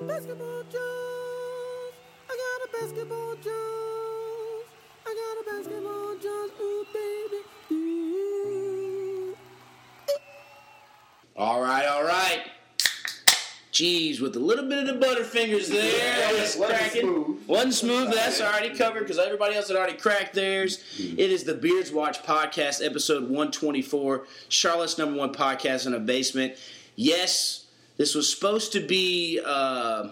Basketball Jones. I got a basketball Jones. I got a basketball Jones. Ooh, baby. Ooh. All right, all right. Jeez, with a little bit of the butterfingers there, Yeah, it's wasn't cracking. smooth. One smooth, that's already covered because everybody else had already cracked theirs. Mm-hmm. It is the Beards Watch podcast, episode 124, Charlotte's number one podcast in a basement. Yes, this was supposed to be uh,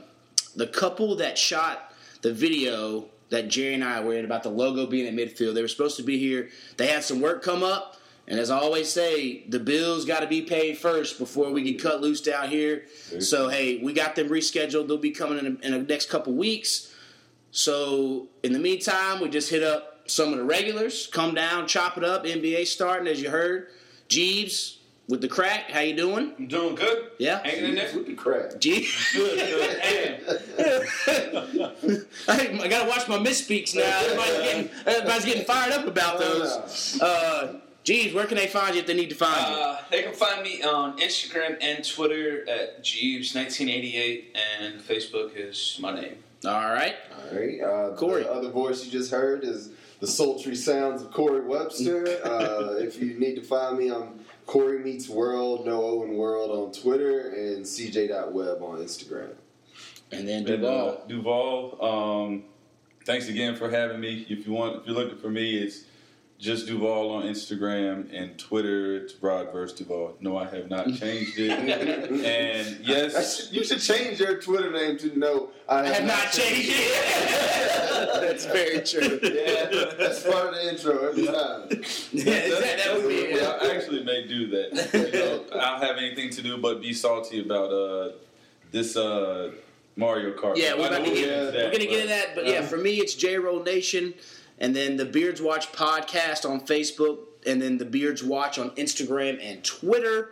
the couple that shot the video that Jerry and I were in about the logo being at midfield. They were supposed to be here. They had some work come up. And as I always say, the bills got to be paid first before we can cut loose down here. So hey, we got them rescheduled. They'll be coming in, in the next couple weeks. So in the meantime, we just hit up some of the regulars. Come down, chop it up. NBA starting as you heard. Jeebs with the crack. How you doing? I'm doing good. Yeah. Hanging in there. With the crack. Jeebs. Good, good. Hey, I, I gotta watch my misspeaks now. Everybody's getting, everybody's getting fired up about those. Uh, Jeebs, where can they find you if they need to find you? uh, they can find me on Instagram and Twitter at Jeebs1988, and Facebook is my name. All right. All right. Uh, Corey. The other voice you just heard is the sultry sounds of Corey Webster. uh, if you need to find me, I'm Corey Meets World, No Owen World on Twitter, and CJ.web on Instagram. And then And, Duvall. uh, Duvall, um, thanks again for having me. If you want, if you're looking for me, it's just Duvall on Instagram and Twitter. It's Broadverse Duvall. No, I have not changed it. and yes, That's- You should change your Twitter name to No. I I have not changed it. That's very true. Yeah, that's part of the intro every time. Yeah, that, that would be I actually may do that. You know, I don't have anything to do but be salty about uh, this uh, Mario Kart. Yeah, we're about to get, we're gonna get into that, but yeah, Uh-huh. for me it's J Roll Nation, and then the Beards Watch podcast on Facebook, and then the Beards Watch on Instagram and Twitter.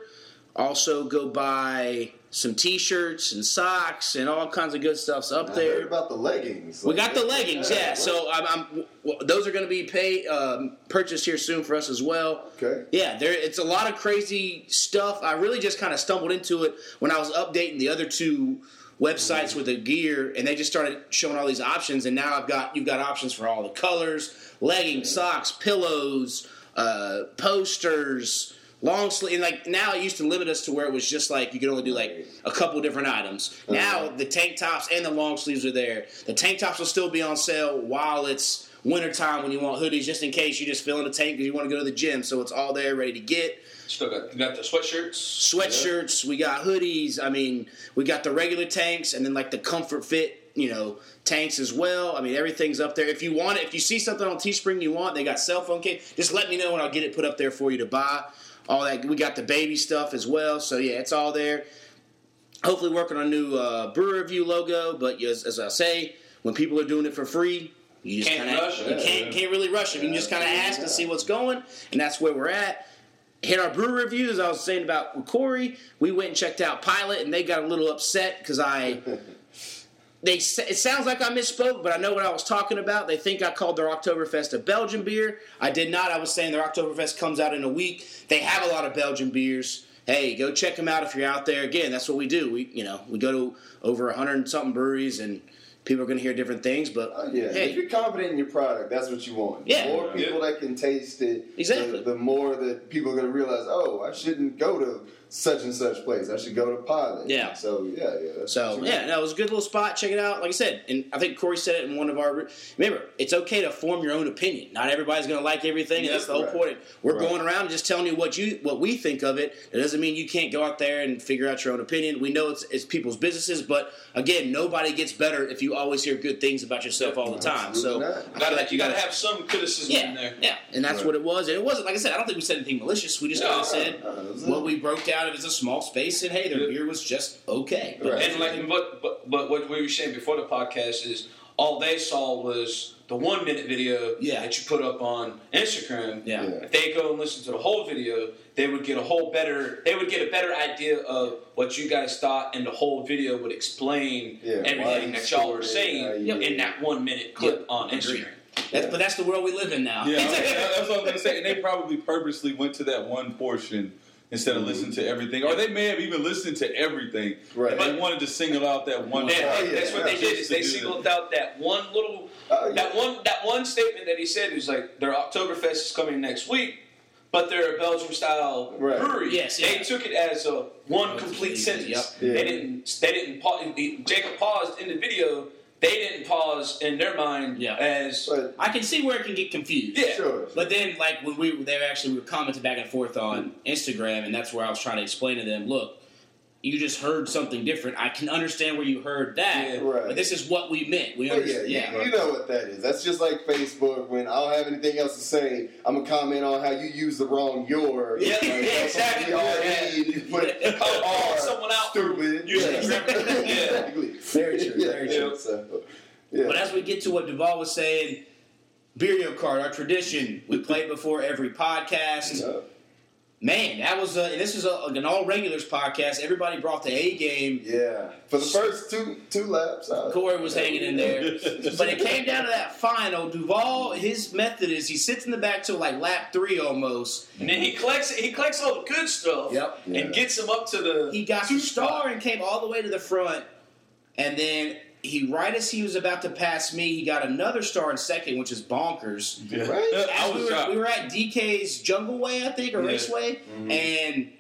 Also, go buy some T-shirts and socks and all kinds of good stuff's up I there. about the leggings. We got the leggings, yeah. So I'm, I'm well, those are going to be paid, um, purchased here soon for us as well. Okay. Yeah, there. It's a lot of crazy stuff. I really just kind of stumbled into it when I was updating the other two websites with the gear, and they just started showing all these options. And now I've got you've got options for all the colors, leggings, socks, pillows, uh, posters. Long sleeve, and like now it used to limit us to where it was just like you could only do like a couple different items. Now the tank tops and the long sleeves are there. The tank tops will still be on sale while it's wintertime when you want hoodies, just in case you're just fill in a tank because you want to go to the gym. So it's all there, ready to get. Still got, you got the sweatshirts. Sweatshirts, we got hoodies. I mean, we got the regular tanks and then like the comfort fit, you know, tanks as well. I mean, everything's up there. If you want it, if you see something on Teespring you want, they got cell phone case. Just let me know and I'll get it put up there for you to buy. All that we got the baby stuff as well. So yeah, it's all there. Hopefully, working on a new uh, brewer review logo. But as, as I say, when people are doing it for free, you just Can't kind of rush you it. can't can't really rush it. You can just kind of ask and see what's going, and that's where we're at. Hit our brew reviews. I was saying about Corey, we went and checked out Pilot, and they got a little upset because I. They it sounds like I misspoke, but I know what I was talking about. They think I called their Oktoberfest a Belgian beer. I did not. I was saying their Oktoberfest comes out in a week. They have a lot of Belgian beers. Hey, go check them out if you're out there. Again, that's what we do. We you know we go to over a hundred and something breweries, and people are going to hear different things. But Oh, yeah, if you're confident in your product, that's what you want. Yeah. The more people that can taste it, Exactly. the, the more that people are going to realize, oh, I shouldn't go to such and such place. I should go to Pilot. Yeah. So yeah, yeah. That's So yeah, want. no, it was a good little spot. Check it out. Like I said, and I think Corey said it in one of our. Remember, it's okay to form your own opinion. Not everybody's going to like everything, and that's the whole Right. point. We're Right. going around just telling you what you what we think of it. It doesn't mean you can't go out there and figure out your own opinion. We know it's, it's people's businesses, but again, nobody gets better if you always hear good things about yourself all the time. So Absolutely not. I You gotta, like you gotta have some criticism in yeah, there. yeah, and that's Right. what it was. And it wasn't like I said. I don't think we said anything malicious. We just No, kind of said no, it was- what we broke down. It was a small space, and hey, their Yeah. beer was just okay. But Right. And like, but, but but what we were saying before the podcast is all they saw was the one minute video Yeah. that you put up on Instagram. Yeah. Yeah. If they go and listen to the whole video, they would get a whole better. They would get a better idea of what you guys thought, and the whole video would explain Yeah, everything that y'all were saying saying yeah. in that one minute clip Yep. on Instagram. That's, but that's the world we live in now. Yeah, that's what I was gonna say. And they probably purposely went to that one portion instead of listening to everything, or they may have even listened to everything. Right. And they wanted to single out that one. Yeah, part. Oh, yeah, that's what they did. Is they Just to do singled out that one little, Oh, yeah. that one, that one statement that he said. He was like, "Their Oktoberfest is coming next week, but they're a Belgium style Right. brewery." Yes, they took it as a one complete complete, sentence. yep. Yeah. They didn't. They didn't. Pause, Jacob paused in the video. They didn't pause in their mind Yeah. as But I can see where it can get confused. Yeah. sure. But then, like when we they were actually we were commenting back and forth on Instagram, and that's where I was trying to explain to them, look, you just heard something different. I can understand where you heard that, Yeah. Right. but this is what we meant. We But yeah, understand. you, Yeah, you know what that is. That's just like Facebook. When I don't have anything else to say, I'm gonna comment on how you use the wrong your. Yeah, Like, yeah, that's exactly. All Yeah. you need. Put Yeah. Call- call someone out Stupid. using yeah. the- Yeah. exactly. Very true, Yeah, very yeah, true. So, yeah. But as we get to what Duvall was saying, Beerio Kart, our tradition, we play before every podcast. Yeah. Man, that was a, this is a, an all regulars podcast. Everybody brought the A game. Yeah. For the first two two laps, I, Corey was hanging in there. But it came down to that final. Duvall, his method is he sits in the back till like lap three almost. and then he collects he collects all the good stuff. Yep. Yeah. And gets him up to the He got two the star and came all the way to the front. And then he, right as he was about to pass me, he got another star in second, which is bonkers. Yeah. Right? I was we, were, we were at DK's Jungle Way, I think, or Yeah. Raceway. Mm-hmm. And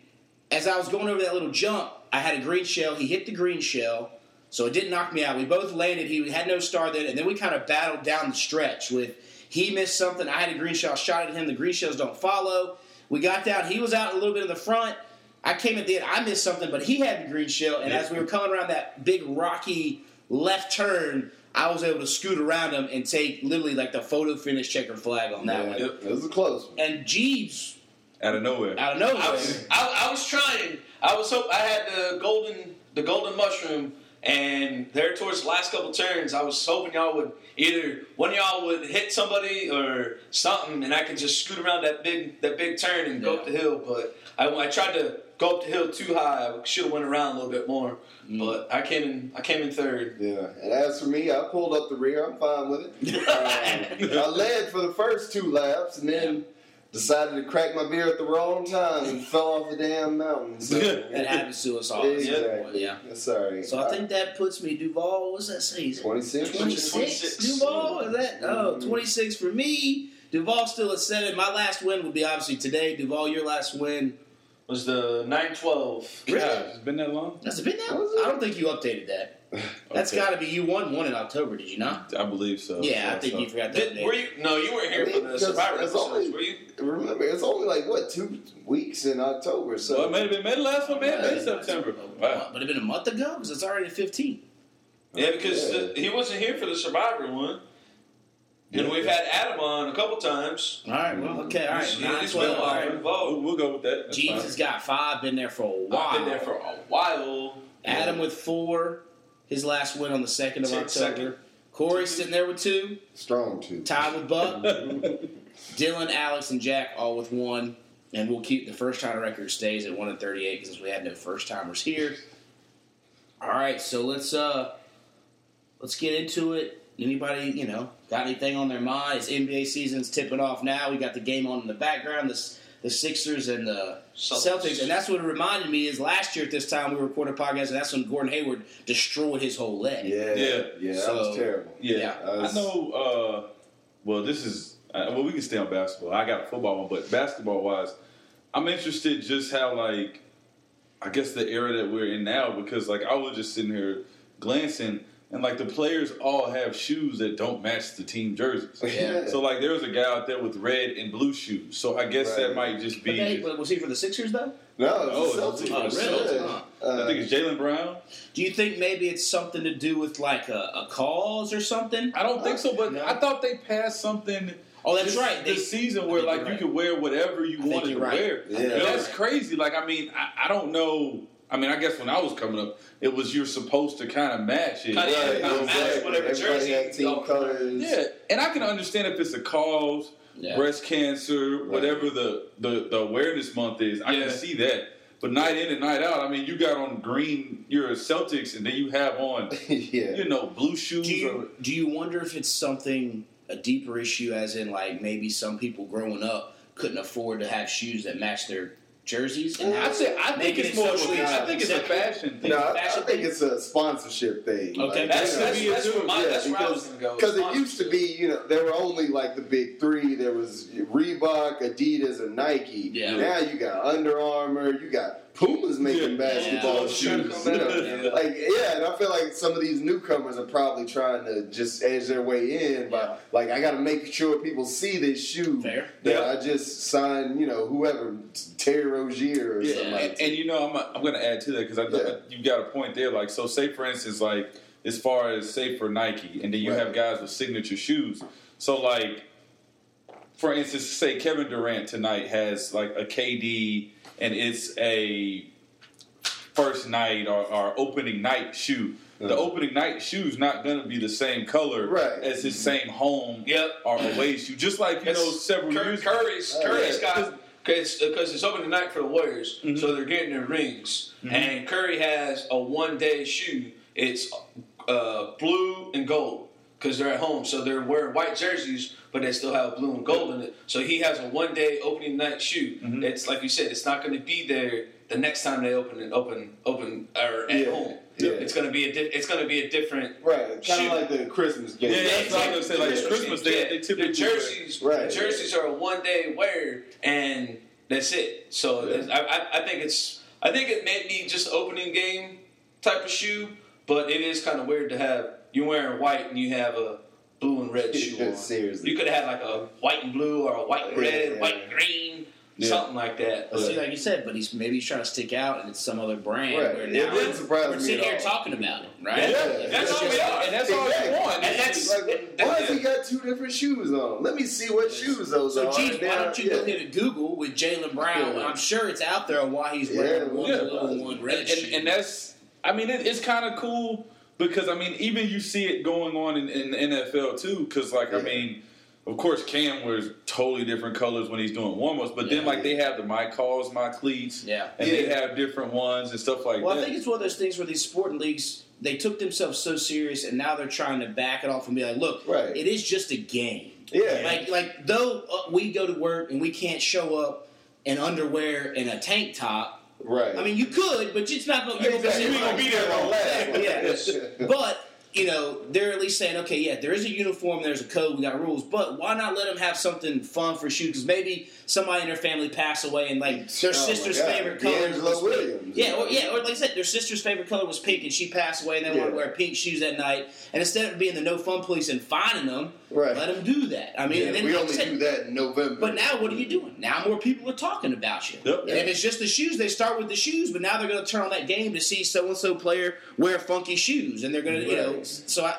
as I was going over that little jump, I had a green shell. He hit the green shell, so it didn't knock me out. We both landed. He had no star then, and then we kind of battled down the stretch with he missed something. I had a green shell, shot at him. The green shells don't follow. We got down. He was out a little bit in the front. I came at the end. I missed something, but he had the green shell. And as we were coming around that big rocky left turn, I was able to scoot around him and take literally like the photo finish checker flag on that Yeah, one. It was a close one. And Jeebs, Out of nowhere. out of nowhere, I was, I, I was trying. I was hope I had the golden the golden mushroom, and there towards the last couple turns, I was hoping y'all would either one of y'all would hit somebody or something, and I could just scoot around that big that big turn and go up the hill. But I, I tried to go up the hill too high. I should have went around a little bit more. Mm. But I came in. I came in third. Yeah, and as for me, I pulled up the rear. I'm fine with it. Um, I led for the first two laps, and then decided to crack my beer at the wrong time and fell off the damn mountain. So, that happens to us all. exactly. Yeah. Sorry. So I think that puts me Duvall. What's that say? 26. 26 26. Duvall? Is that? Oh, 26 for me. Duvall still at seven. My last win will be obviously today. Duvall, your last win. Was the nine twelve? Really? God, it's been that long. Has it been that? Was it? I don't think you updated that. That's Okay. got to be you won one in October, did you not? I believe so. yeah, I think so. you forgot that. Did, were you? No, you weren't here for the Because Survivor it's episodes, only- were you? Remember, it's only like what two weeks in October, so Well, it may have been, may the last one may have Yeah. September. Wow. Would have been a month ago because it's already the 15th. Yeah, because Yeah. uh, he wasn't here for the Survivor one. And we've had Adam on a couple times. All right, well, okay, all right. He's- Nine, he's 12, all right. We'll, involved. we'll go with that. That's Jeebs fine. got five, been there for a while. I've been there for a while. Adam with four, his last win on the 2nd of Second. October. Corey sitting there with two, strong two. tied with Buck. Dylan, Alex, and Jack all with one. And we'll keep the first time record stays at 1 and 38 because we had no first timers here. All right, so let's uh let's get into it. Anybody, you know, got anything on their mind? It's NBA season's tipping off now. We got the game on in the background. The the Sixers and the Celtics. Celtics, and that's what it reminded me is last year at this time we recorded a podcast, and that's when Gordon Hayward destroyed his whole leg. Yeah, Yeah. yeah, that was terrible. Yeah, Yeah. I know. Uh, well, this is uh, well, we can stay on basketball. I got a football one, but basketball wise, I'm interested just how like I guess the era that we're in now because like I was just sitting here glancing and like the players all have shoes that don't match the team jerseys. Yeah. So like there was a guy out there with red and blue shoes. So I guess that might just But be. they, was he for the Sixers though? no, Oh, it's the Celtics. oh, really? Yeah. Huh. Uh, I think it's Jaylen Brown. Do you think maybe it's something to do with like a, a cause or something? I don't think so, but No. I thought they passed something. Oh, that's this, right. They, This season where like you're you right. could wear whatever you think wanted to right. wear. Yeah. That's right. crazy. Like I mean, I, I don't know. I mean, I guess when I was coming up, it was you're supposed to kind of match it. Kinda, yeah, Right, kinda match exactly. whatever Everybody jersey had you team colors. Yeah, and I can understand if it's a cause, Yeah. breast cancer, whatever the, the the awareness month is. I Yeah. can see that. But night in and night out, I mean, you got on green, you're a Celtics, and then you have on, yeah. you know, blue shoes. do or, you do you wonder if it's something a deeper issue, as in like maybe some people growing up couldn't afford to have shoes that match their jerseys and mm, I'd say I think it's more. socially I think it's a fashion thing. No, I, I think thing? it's a sponsorship thing. Okay, That's, you know, that's, be a that's, my, yeah, that's where I was because going to go. because it used to be, you know, there were only like the big three. There was Reebok, Adidas, and Nike. Yeah. Now you got Under Armour. You got Puma's making Yeah. basketball Yeah. Puma's trying to shoes. come you back. know? Yeah. Like yeah, and I feel like some of these newcomers are probably trying to just edge their way in. But like, I got to make sure people see this shoe Fair. that Yeah. I just signed. You know, whoever Terry Rozier or Yeah. something like and, and you know, I'm, I'm going to add to that because I Yeah. you've got a point there. Like, so say for instance, like as far as say for Nike, and then you Right. have guys with signature shoes. So like, for instance, say Kevin Durant tonight has like a KD, and it's a first night or, or opening night shoe. The Uh-huh. opening night shoe is not going to be the same color Right. as his same home Yep. or away shoe. Just like you know, several Cur- years Curry's, Oh, Curry's yeah. got because because it's opening night for the Warriors, Mhm. so they're getting their rings. Mhm. And Curry has a one day shoe. It's uh, blue and gold because they're at home, so they're wearing white jerseys, but they still have blue and gold in it. So he has a one day opening night shoe. Mhm. It's like you said, it's not going to be there the next time they open it, open, open or at Yeah. home. Yeah. It's going to be a di- it's going to be a different Right, kind Shoot. of like the Christmas game. Yeah, yeah, that's what I was gonna say. Like Yeah. Christmas, they, Yeah. they typically the jerseys, Right. the jerseys are a one day wear, and that's it. So Yeah. I, I, I think it's, I think it may be just opening game type of shoe, but it is kind of weird to have you wearing white and you have a blue and red shoe on. Seriously. You could have had like a white and blue or a white and red, yeah. white and green, Yeah. something like that. But see, like you said, but he's maybe he's trying to stick out, and it's some other brand. Right. Where now wouldn't surprise we're me sitting at here all. talking about it, right? Yeah, Yeah, that's it's all we are. and that's all Exactly. you want. And that's- Like, that- why that- has he got two different shoes on? Let me see what shoes those So, are. geez, why don't you I- go hit a Google with Jaylen Brown? Yeah. I'm sure it's out there on why he's Yeah, wearing one blue and one red and, shoe. and, and that's I mean it, it's kind of cool because I mean even you see it going on in, in the NFL too because like I mean of course Cam wears totally different colors when he's doing warm-ups but then Yeah. like they have the my calls my cleats yeah. and they have different ones and stuff like that. Well, that I think it's one of those things where these sporting leagues they took themselves so serious, and now they're trying to back it off and be like, "Look, Right. it is just a game." Yeah. Like, like though uh, we go to work and we can't show up in underwear and a tank top. Right. I mean, you could, but it's not going. You're Exactly. gonna be gonna there long lasting. Yeah. But you know, they're at least saying, okay, yeah, there is a uniform, there's a code, we got rules, but why not let them have something fun for shoes? Because maybe somebody in their family passed away and like their Oh, sister's favorite color DeAngelo was pink. Williams. Yeah, or yeah, or like I said, their sister's favorite color was pink, and she passed away, and they want Yeah. to wear pink shoes that night. And instead of being the no fun police and fining them, Right. let them do that. I mean, Yeah, and then we like only said, do that in November. but now, what are you doing? Now more people are talking about you. Yep. And if it's just the shoes, they start with the shoes, but now they're going to turn on that game to see so and so player wear funky shoes, and they're going to, you know. So I,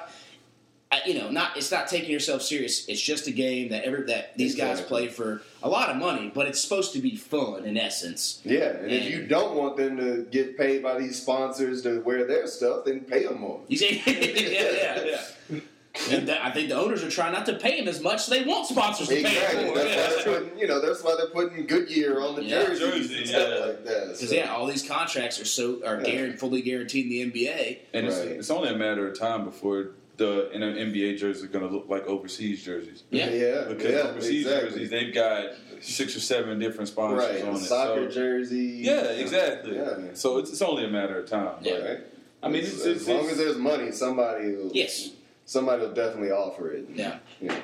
I, you know, not it's not taking yourself serious. It's just a game that every that these guys play for a lot of money, but it's supposed to be fun in essence. yeah, and if you don't want them to get paid by these sponsors to wear their stuff, then pay them more. You see, yeah, yeah, yeah. And that- I think the owners are trying not to pay them as much, so they want sponsors to pay Exactly. them That's more. why Yeah. they're putting, you know, that's why they're putting Goodyear on the Yeah. jerseys Jersey, and stuff yeah. like that. Because So- yeah, all these contracts are so are Yeah. guaranteed, fully guaranteed in the NBA. and it's, Right. it's only a matter of time before the in an NBA jerseys are going to look like overseas jerseys Yeah. yeah, because yeah, overseas exactly. jerseys they've got six or seven different sponsors right, on it soccer so, jersey. yeah exactly Yeah. so it's, it's only a matter of time Yeah. Right. I mean, as, it's- as it's- long it's- as there's money, somebody will. Yes. Somebody will definitely offer it. Yeah. Yeah.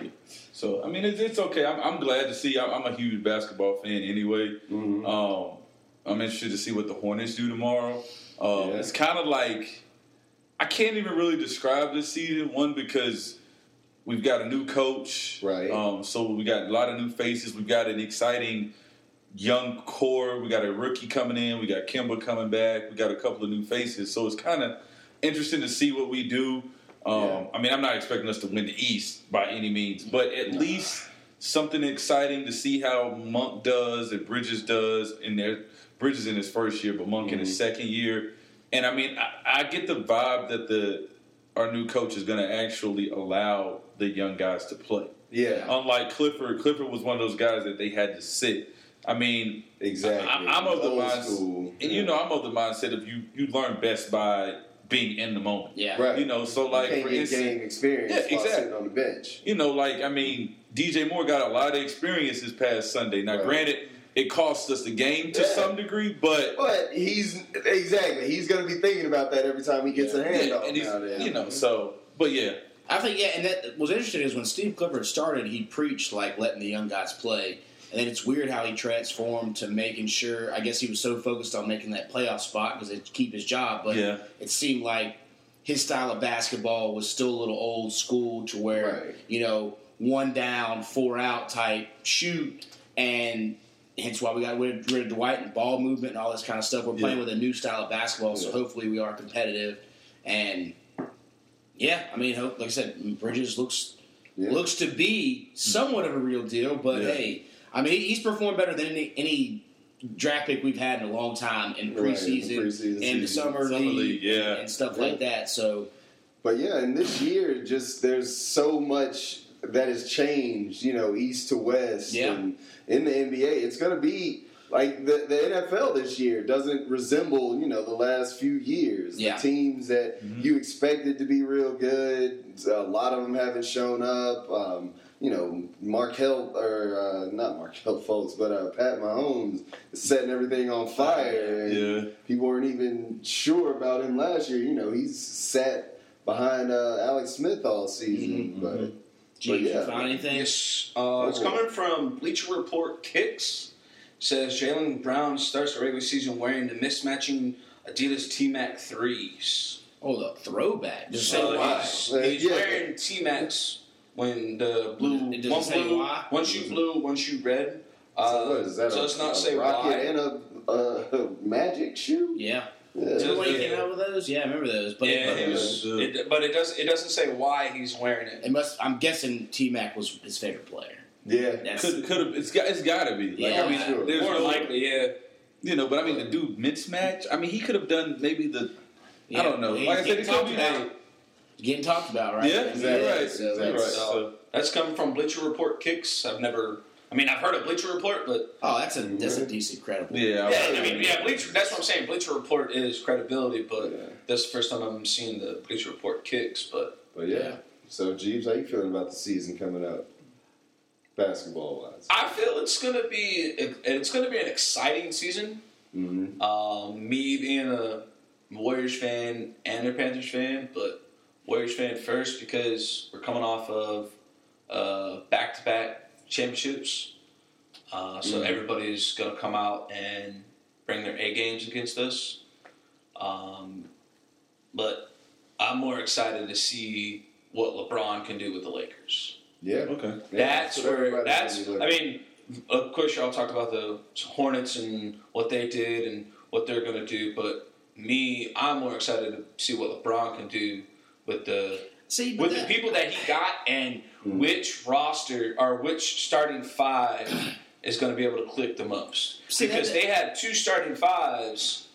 So I mean, it's, it's okay. I'm, I'm glad to see. I'm, I'm a huge basketball fan anyway. Mhm. Um, I'm interested to see what the Hornets do tomorrow. Um, Yeah. It's kind of like I can't even really describe this season. One because we've got a new coach, Right. Um, so we got a lot of new faces. We've got an exciting young core. We got a rookie coming in. We got Kemba coming back. We got a couple of new faces. So it's kind of interesting to see what we do. Um, Yeah. I mean, I'm not expecting us to win the East by any means, but at least something exciting to see how Monk does and Bridges does in their Bridges in his first year, but Monk in his second year. And I mean, I, I get the vibe that the our new coach is going to actually allow the young guys to play. Yeah. Unlike Clifford, Clifford was one of those guys that they had to sit. I mean, Exactly. I, am of the mindset, you know, I'm of the mindset of you. You learn best by being in the moment. Yeah. Right. You know, so like can't for get instance, game experience Yeah, while exactly. sitting on the bench. you know, like I mean, DJ Moore got a lot of experience this past Sunday. Now, Right. granted, it costs us the game to Yeah. some degree, but But he's exactly he's going to be thinking about that every time he gets a yeah, handoff. and he's, nowadays. you know, so but yeah, I think yeah, and that was interesting is when Steve Clifford started, he preached like letting the young guys play, and then it's weird how he transformed to making sure. I guess he was so focused on making that playoff spot because to keep his job, but Yeah. it seemed like his style of basketball was still a little old school to where Right. you know one down, four out type shoot, and hence why we got rid rid of Dwight and ball movement and all this kind of stuff. We're playing with a new style of basketball, so hopefully we are competitive and. Yeah, I mean, hope, like I said, Bridges looks Yeah. looks to be somewhat of a real deal. But Yeah. hey, I mean, he's performed better than any, any draft pick we've had in a long time in Right, in the preseason, preseason in the summer, Summer league, league, yeah. and stuff Yeah. like that. So But yeah, and this year, just there's so much that has changed, you know, east to west. Yeah. And in the NBA, it's going to be like the, the NFL this year doesn't resemble, you know, the last few years. Yeah. The teams that you expected to be real good, a lot of them haven't shown up. Um, you know, Markel, or uh, not Markel folks, but uh, Pat Mahomes setting everything on fire. and Yeah. People weren't even sure about him last year. You know, he's sat behind uh, Alex Smith all season. Mhm, But, Gee, But yeah. found anything? Yes, uh, it's Oh. coming from Bleacher Report Kicks. Says Jaylen Brown starts the regular season wearing the mismatching Adidas T Mac threes. Oh, the throwback. So it say Uh, why? he's, he's yeah. wearing T Macs when the blue It doesn't one say blue, why? one shoe blue, one shoe red. Uh, so what is that? so a, it's not a say rocket why. and a, a magic shoe. Yeah. Yeah. Is that the he came out with those? Yeah, I remember those. But yeah, but it was, Yeah. it, but it does it doesn't say why he's wearing it. it must. I'm guessing T Mac was his favorite player. yeah. That's could could have it's got it's got to be. Like Yeah. I mean, Sure. there's More no, likely, yeah. you know, but I mean, the dude mismatch. I mean, he could have done maybe the. I don't know. Like I said, getting it could talked be. About. Getting talked about, right? Yeah, exactly. you're right. So You're that's- right. So that's coming from Bleacher Report Kicks. I've never. I mean, I've heard of Bleacher Report, but Oh, that's a that's a decent credible. Yeah, I- yeah, I mean, yeah, Bleacher. That's what I'm saying. Bleacher Report is credibility, but Yeah. that's the first time I'm seeing the Bleacher Report Kicks. But But yeah. Yeah. So, Jeebs, how you feeling about the season coming up, basketball wise? I feel it's gonna be it's gonna be an exciting season. Mm-hmm. Um, me being a Warriors fan and a Panthers fan, but Warriors fan first because we're coming off of uh, back-to-back championships. Uh, so Mhm. everybody's going to come out and bring their A games against us. Um, but I'm more excited to see what LeBron can do with the Lakers. Yeah. Okay. Yeah, That's what where. That's. I mean, of course, y'all talked about the Hornets and what they did and what they're going to do, but me, I'm more excited to see what LeBron can do with the See, with that- the people that he got and Mhm. which roster or which starting five is going to be able to click the most. See, that- because they had two starting fives.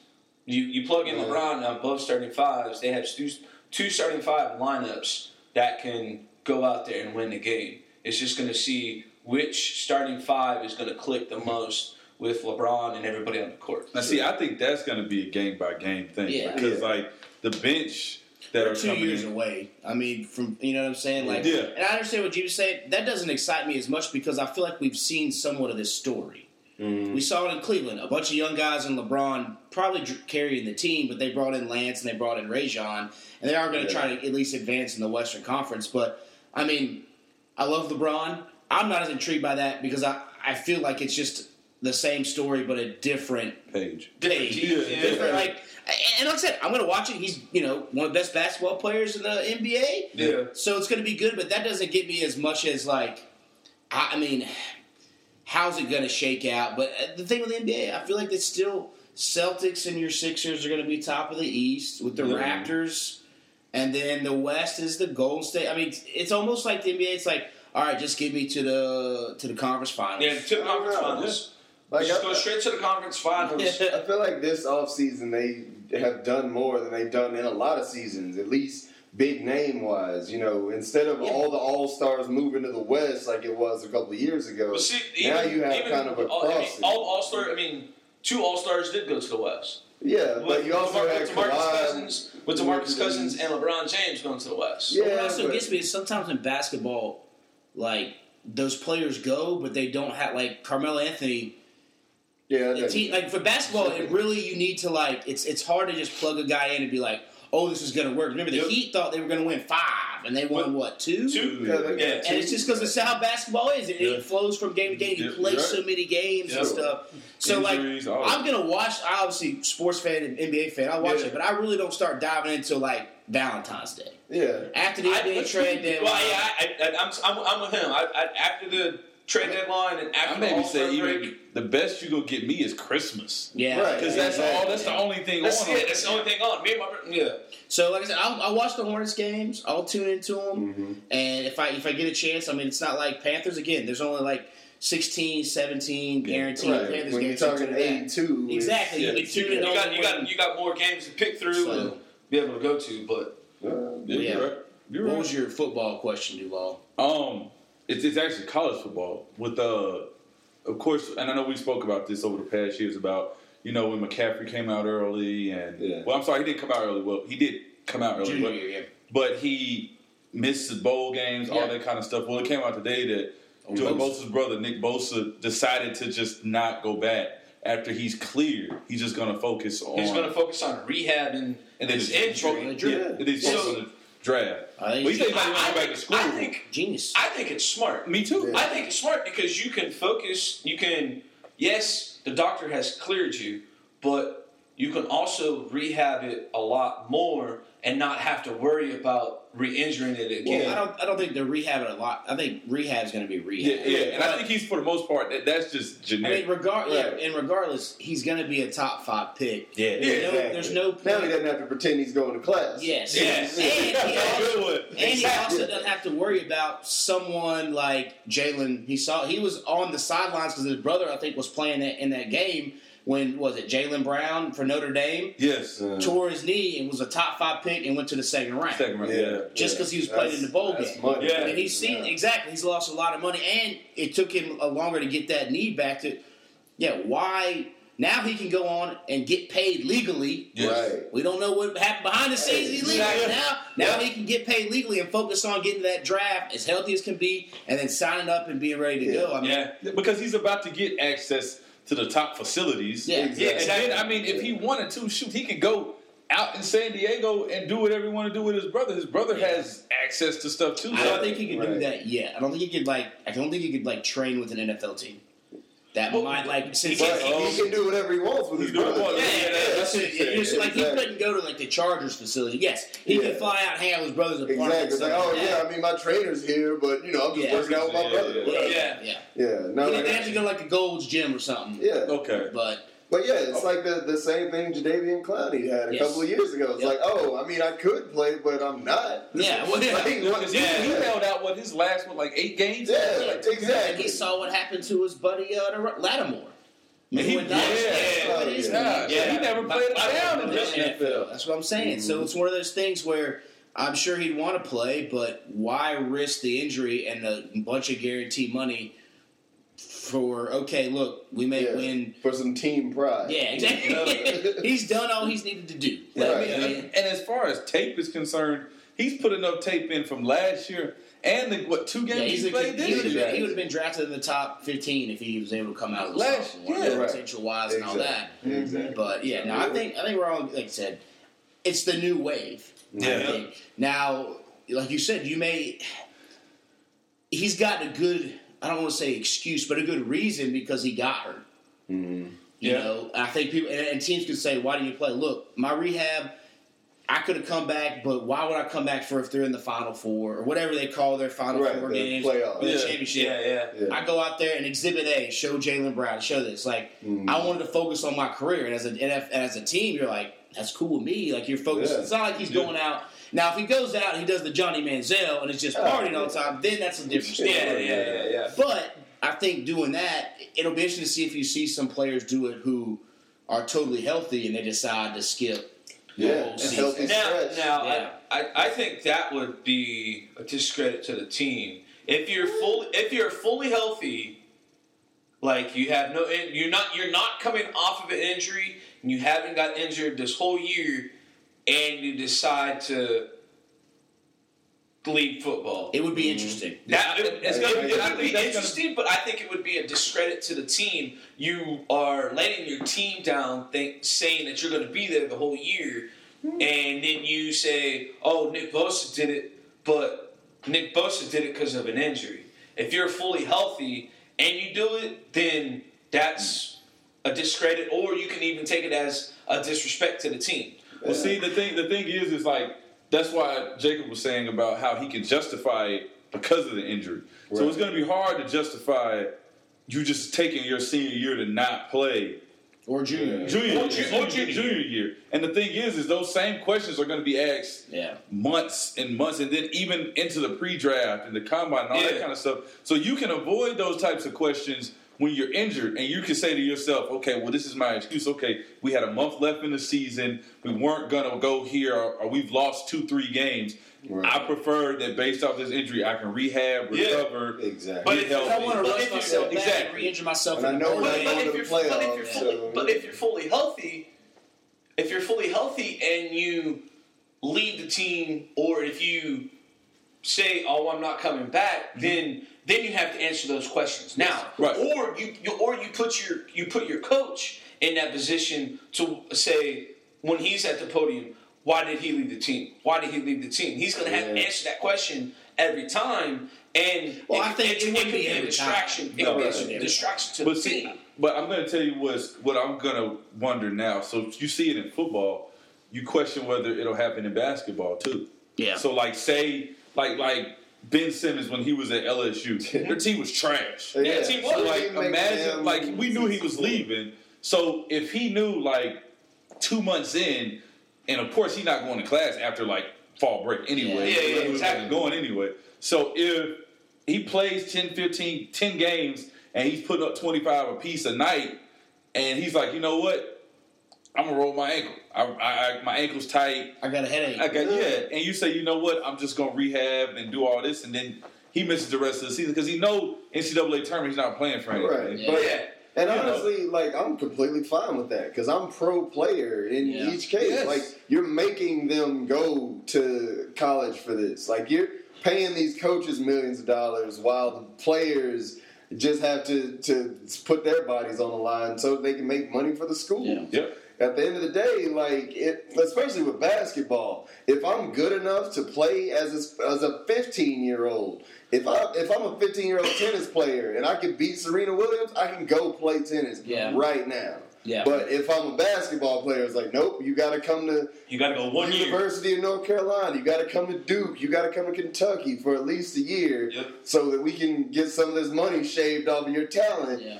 You you plug in Yeah. LeBron on both starting fives. They have two, two starting five lineups that can go out there and win the game. It's just going to see which starting five is going to click the most with LeBron and everybody on the court. Now, see, I think that's going to be a game by game thing Yeah. because, Yeah. like, the bench that are two years in. away. I mean, from you know what I'm saying, like, Yeah. and I understand what you were saying. That doesn't excite me as much because I feel like we've seen somewhat of this story. Mhm. We saw it in Cleveland, a bunch of young guys and LeBron probably carrying the team, but they brought in Lance and they brought in Rajon, and they are going to Yeah. try to at least advance in the Western Conference. But I mean, I love LeBron. I'm not as intrigued by that because I I feel like it's just the same story but a different page. Page. teams, Yeah, yeah. different like. And like I said, I'm going to watch it. He's you know one of the best basketball players in the NBA. Yeah. So it's going to be good, but that doesn't get me as much as like, I, I mean, how's it going to shake out? But uh, the thing with the NBA, I feel like it's still Celtics and your Sixers are going to be top of the East with the Yeah. Raptors, and then the West is the Golden State. I mean, it's, it's almost like the NBA. It's like, all right, just give me to the to the conference finals. Yeah, to the conference know. finals. Like, just I- go straight to the conference finals. I feel like this offseason they have done more than they've done in a lot of seasons, at least big name wise. You know, instead of Yeah. all the all stars moving to the West like it was a couple of years ago, But see, now you have even kind of a all, I mean, cross. all all star. I mean, two all stars did go to the West. yeah, but you also with, had with DeMarcus Kawhi. Cousins, with DeMarcus Cousins and LeBron James going to the West. Yeah, what also but- gets me is sometimes in basketball, like those players go, but they don't have like Carmelo Anthony. Yeah, The team, like for basketball, it really you need to like it's it's hard to just plug a guy in and be like, oh, this is gonna work. Remember, the Yep. Heat thought they were gonna win five, and they won what two? Two, Yeah, they- yeah. And it's just because it's how basketball is. It, Yeah. it flows from game to game. You Yeah, play you're so many games Yeah. and stuff. So Injuries, like, I'm gonna watch. I obviously sports fan and NBA fan. I watch Yeah. it, but I really don't start diving into like Valentine's Day yeah. after the I- NBA trade deadline. Well, yeah, I, I, I'm, I'm, I'm with him. I, I, after the trade deadline and after I the maybe All-Star say break, even the best you gonna get me is Christmas. yeah, Right. Because that's all. That's the only thing that's on. it. That's the only thing on. Me and my brother, yeah. So like I said, I'll, I'll watch the Hornets games. I'll tune into them, Mhm. and if I if I get a chance, I mean, it's not like Panthers again. There's only like 16, 17 guaranteed Right. Panthers When you're talking tune in. 82, exactly. Yeah. You can You, tune in on got, you got, you got more games to pick through So- and be able to go to. But Yeah, Yeah. You're right. You're What right. was your football question, Duvall? Um, it's, it's actually college football with uh, of course, and I know we spoke about this over the past years about you know when McCaffrey came out early and Yeah. well, I'm sorry, he didn't come out early. Well, he did come out early, Junior but, yeah. but he missed bowl games, Yeah. all that kind of stuff. Well, it came out today that Oh, Joey Bosa's brother Nick Bosa decided to just not go back after he's cleared. He's just going to focus on he's going to focus on rehab and, and his just injury. Yeah. And then he's focused So- draft. I think Well, he said he's I, going I back to think, school. I think Genius. I think it's smart. Me too. Yeah. I think it's smart because you can focus. You can, yes, the doctor has cleared you, but you can also rehab it a lot more and not have to worry about re-injuring it again. I don't. I don't think they're rehabbing a lot. I think rehab's going to be Yeah, rehab. yeah, and I think he's for the most part. That, that's just I generic. mean, regard yeah, Right. and regardless, he's going to be a top five pick. Yeah. there's, Yeah, no, exactly. there's no Now he doesn't have to pretend he's going to class. Yes, Yes. and he also, and he Exactly. also doesn't have to worry about someone like Jalen. He saw he was on the sidelines because his brother, I think, was playing that, in that game when was it Jalen Brown for Notre Dame Yes. Uh, tore his knee and was a top five pick and went to the second round. Second round. Yeah. Just 'cause he was playing in the bowl That's game. money. Yeah. And he's seen exactly. He's lost a lot of money, and it took him a longer to get that knee back. To yeah, why now he can go on and get paid legally. Yes. Right. We don't know what happened behind the scenes illegally. Exactly. Now, now Yeah. he can get paid legally and focus on getting to that draft as healthy as can be, and then signing up and being ready to Yeah. go. I mean, yeah, Because he's about to get access to the top facilities. Yeah. Exactly. And then, I mean, if he wanted to, shoot, he could go out in San Diego and do whatever he want to do with his brother. His brother Yeah. has access to stuff too. I don't think he could do that yet. I don't think he could like. I don't think he could like train with an NFL team. That Well, might like since But he- he can do whatever he wants with his He's brother. Yeah, yeah, yeah, that's it. Yeah, It's like he couldn't go to like the Chargers facility. Yes, he Yeah. can fly out and hang out with his brothers and Exactly. like, stuff oh yeah, that. I mean my trainer's here, but you know I'm just Yeah. working out with my Yeah, brother. yeah, yeah, Yeah. yeah. Yeah, no, He like, didn't have to go to like a Gold's Gym or something. yeah. Okay. But But yeah, it's like the, the same thing Jadeveon Clowney had a Yes. couple of years ago. It's Yep. like, oh, I mean, I could play, but I'm not. Yeah, well, yeah. Like, what- Because he, Yeah. he held out what his last what like eight games. Yeah, and exactly. he saw what happened to his buddy uh, Lattimore. And he- When Dallas- yeah. that's what it is. Yeah. Yeah, he never played it I- down in Yeah, this NFL. That's what I'm saying. So it's one of those things where I'm sure he'd want to play, but why risk the injury and a bunch of guaranteed money for okay, look, we may Yeah. win. for some team pride. Yeah, exactly. he's done all he's needed to do. Yeah, I right. mean, And, and as far as tape is concerned, he's put enough tape in from last year and the, what two games yeah, he's he played he, would this have year. been, he would have been drafted in the top 15 if he was able to come out of the Last- sophomore, yeah. Right. potential wise and all that. Exactly. Exactly. But yeah, no, I think I think we're all like I said, it's the new wave. I Yeah. think. Now, like you said, you may he's got a good I don't want to say excuse, but a good reason because he got hurt. Mhm. You Yeah. know, I think people and, and teams could say, "Why didn't you play?" Look, my rehab. I could have come back, but why would I come back for if they're in the Final Four or whatever they call their Final Right, Four the games playoffs. or the Yeah. championship? yeah, yeah. Yeah. I go out there and Exhibit A, show Jalen Brown, show this. Like Mhm. I wanted to focus on my career, and as a and as a team, you're like, that's cool with me. Like you're focused. Yeah. It's not like he's Yeah. going out. Now, if he goes out and he does the Johnny Manziel and it's just Oh, partying all the time, then that's a different story. Yeah, yeah, yeah, yeah. But I think doing that, it'll be interesting to see if you see some players do it who are totally healthy and they decide to skip. the Yeah, whole and healthy Now, stretch. now Yeah. I, I, I think that would be a discredit to the team. If you're full, if you're fully healthy, like you have no, you're not, you're not coming off of an injury, and you haven't got injured this whole year, and you decide to leave football. It would be interesting. That, it, it's gonna, I- it would be interesting, but I think it would be a discredit to the team. You are letting your team down, think, saying that you're going to be there the whole year, and then you say, "Oh, Nick Bosa did it," but Nick Bosa did it because of an injury. If you're fully healthy and you do it, then that's a discredit, or you can even take it as a disrespect to the team. Well, see, the thing the thing is, is like that's why Jacob was saying about how he can justify it because of the injury. So it's going to be hard to justify you just taking your senior year to not play Or junior. junior, Or ju- junior, or junior junior year. And the thing is, is those same questions are going to be asked Yeah. months and months, and then even into the pre-draft and the combine and all that kind of stuff. So you can avoid those types of questions when you're injured, and you can say to yourself, "Okay, well, this is my excuse. Okay, we had a month left in the season. We weren't gonna go here, or, or we've lost two, three games. Right. I prefer that based off this injury, I can rehab, Yeah. recover, Exactly. But if you- I want to But rush myself back and exactly. re-injure myself. And in I the know middle we're of not the But, going but, to if the you're, but if you're fully, so, but if you're fully healthy, if you're fully healthy and you leave the team, or if you say, "Oh, I'm not coming back," mm-hmm. then then you have to answer those questions now. Right. Or you, you or you put your you put your coach in that position to say when he's at the podium, why did he leave the team? Why did he leave the team? He's going to have to answer that question every time. And Well, it, I think it, it it, wouldn't could be be a every time. distraction. It No, could be a distraction to But the see, team. but I'm going to tell you what's what I'm going to wonder now. So you see it in football, you question whether it'll happen in basketball too. Yeah. So like say like like Ben Simmons when he was at LSU, their team was trash. Yeah, team was. So like imagine like we knew he was leaving. So if he knew like two months in, and of course he's not going to class after like fall break anyway. Yeah, yeah, exactly. Going anyway. So if he plays 10, 15, 10 games and he's putting up 25 a piece a night, and he's like, you know what? I'm gonna roll my ankle. I, I, I my ankle's tight. I got a headache. I got yeah, and you say, you know what? I'm just gonna rehab and do all this, and then he misses the rest of the season because he know NCAA tournament he's not playing for anything. Right. Yeah. But, yeah. And You know. honestly, like I'm completely fine with that because I'm pro player in Yeah. each case. Yes. Like you're making them go to college for this. Like you're paying these coaches millions of dollars while the players just have to to put their bodies on the line so they can make money for the school. Yeah. Yep. At the end of the day, like it, especially with basketball, if I'm good enough to play as a, as a 15 year old, if I if I'm a 15 year old tennis player and I can beat Serena Williams, I can go play tennis Yeah. right now. Yeah. But if I'm a basketball player, it's like, nope, you got to come to You got to go one year. University of North Carolina. You got to come to Duke. You got to come to Kentucky for at least a year, Yep. so that we can get some of this money shaved off of your talent. yeah.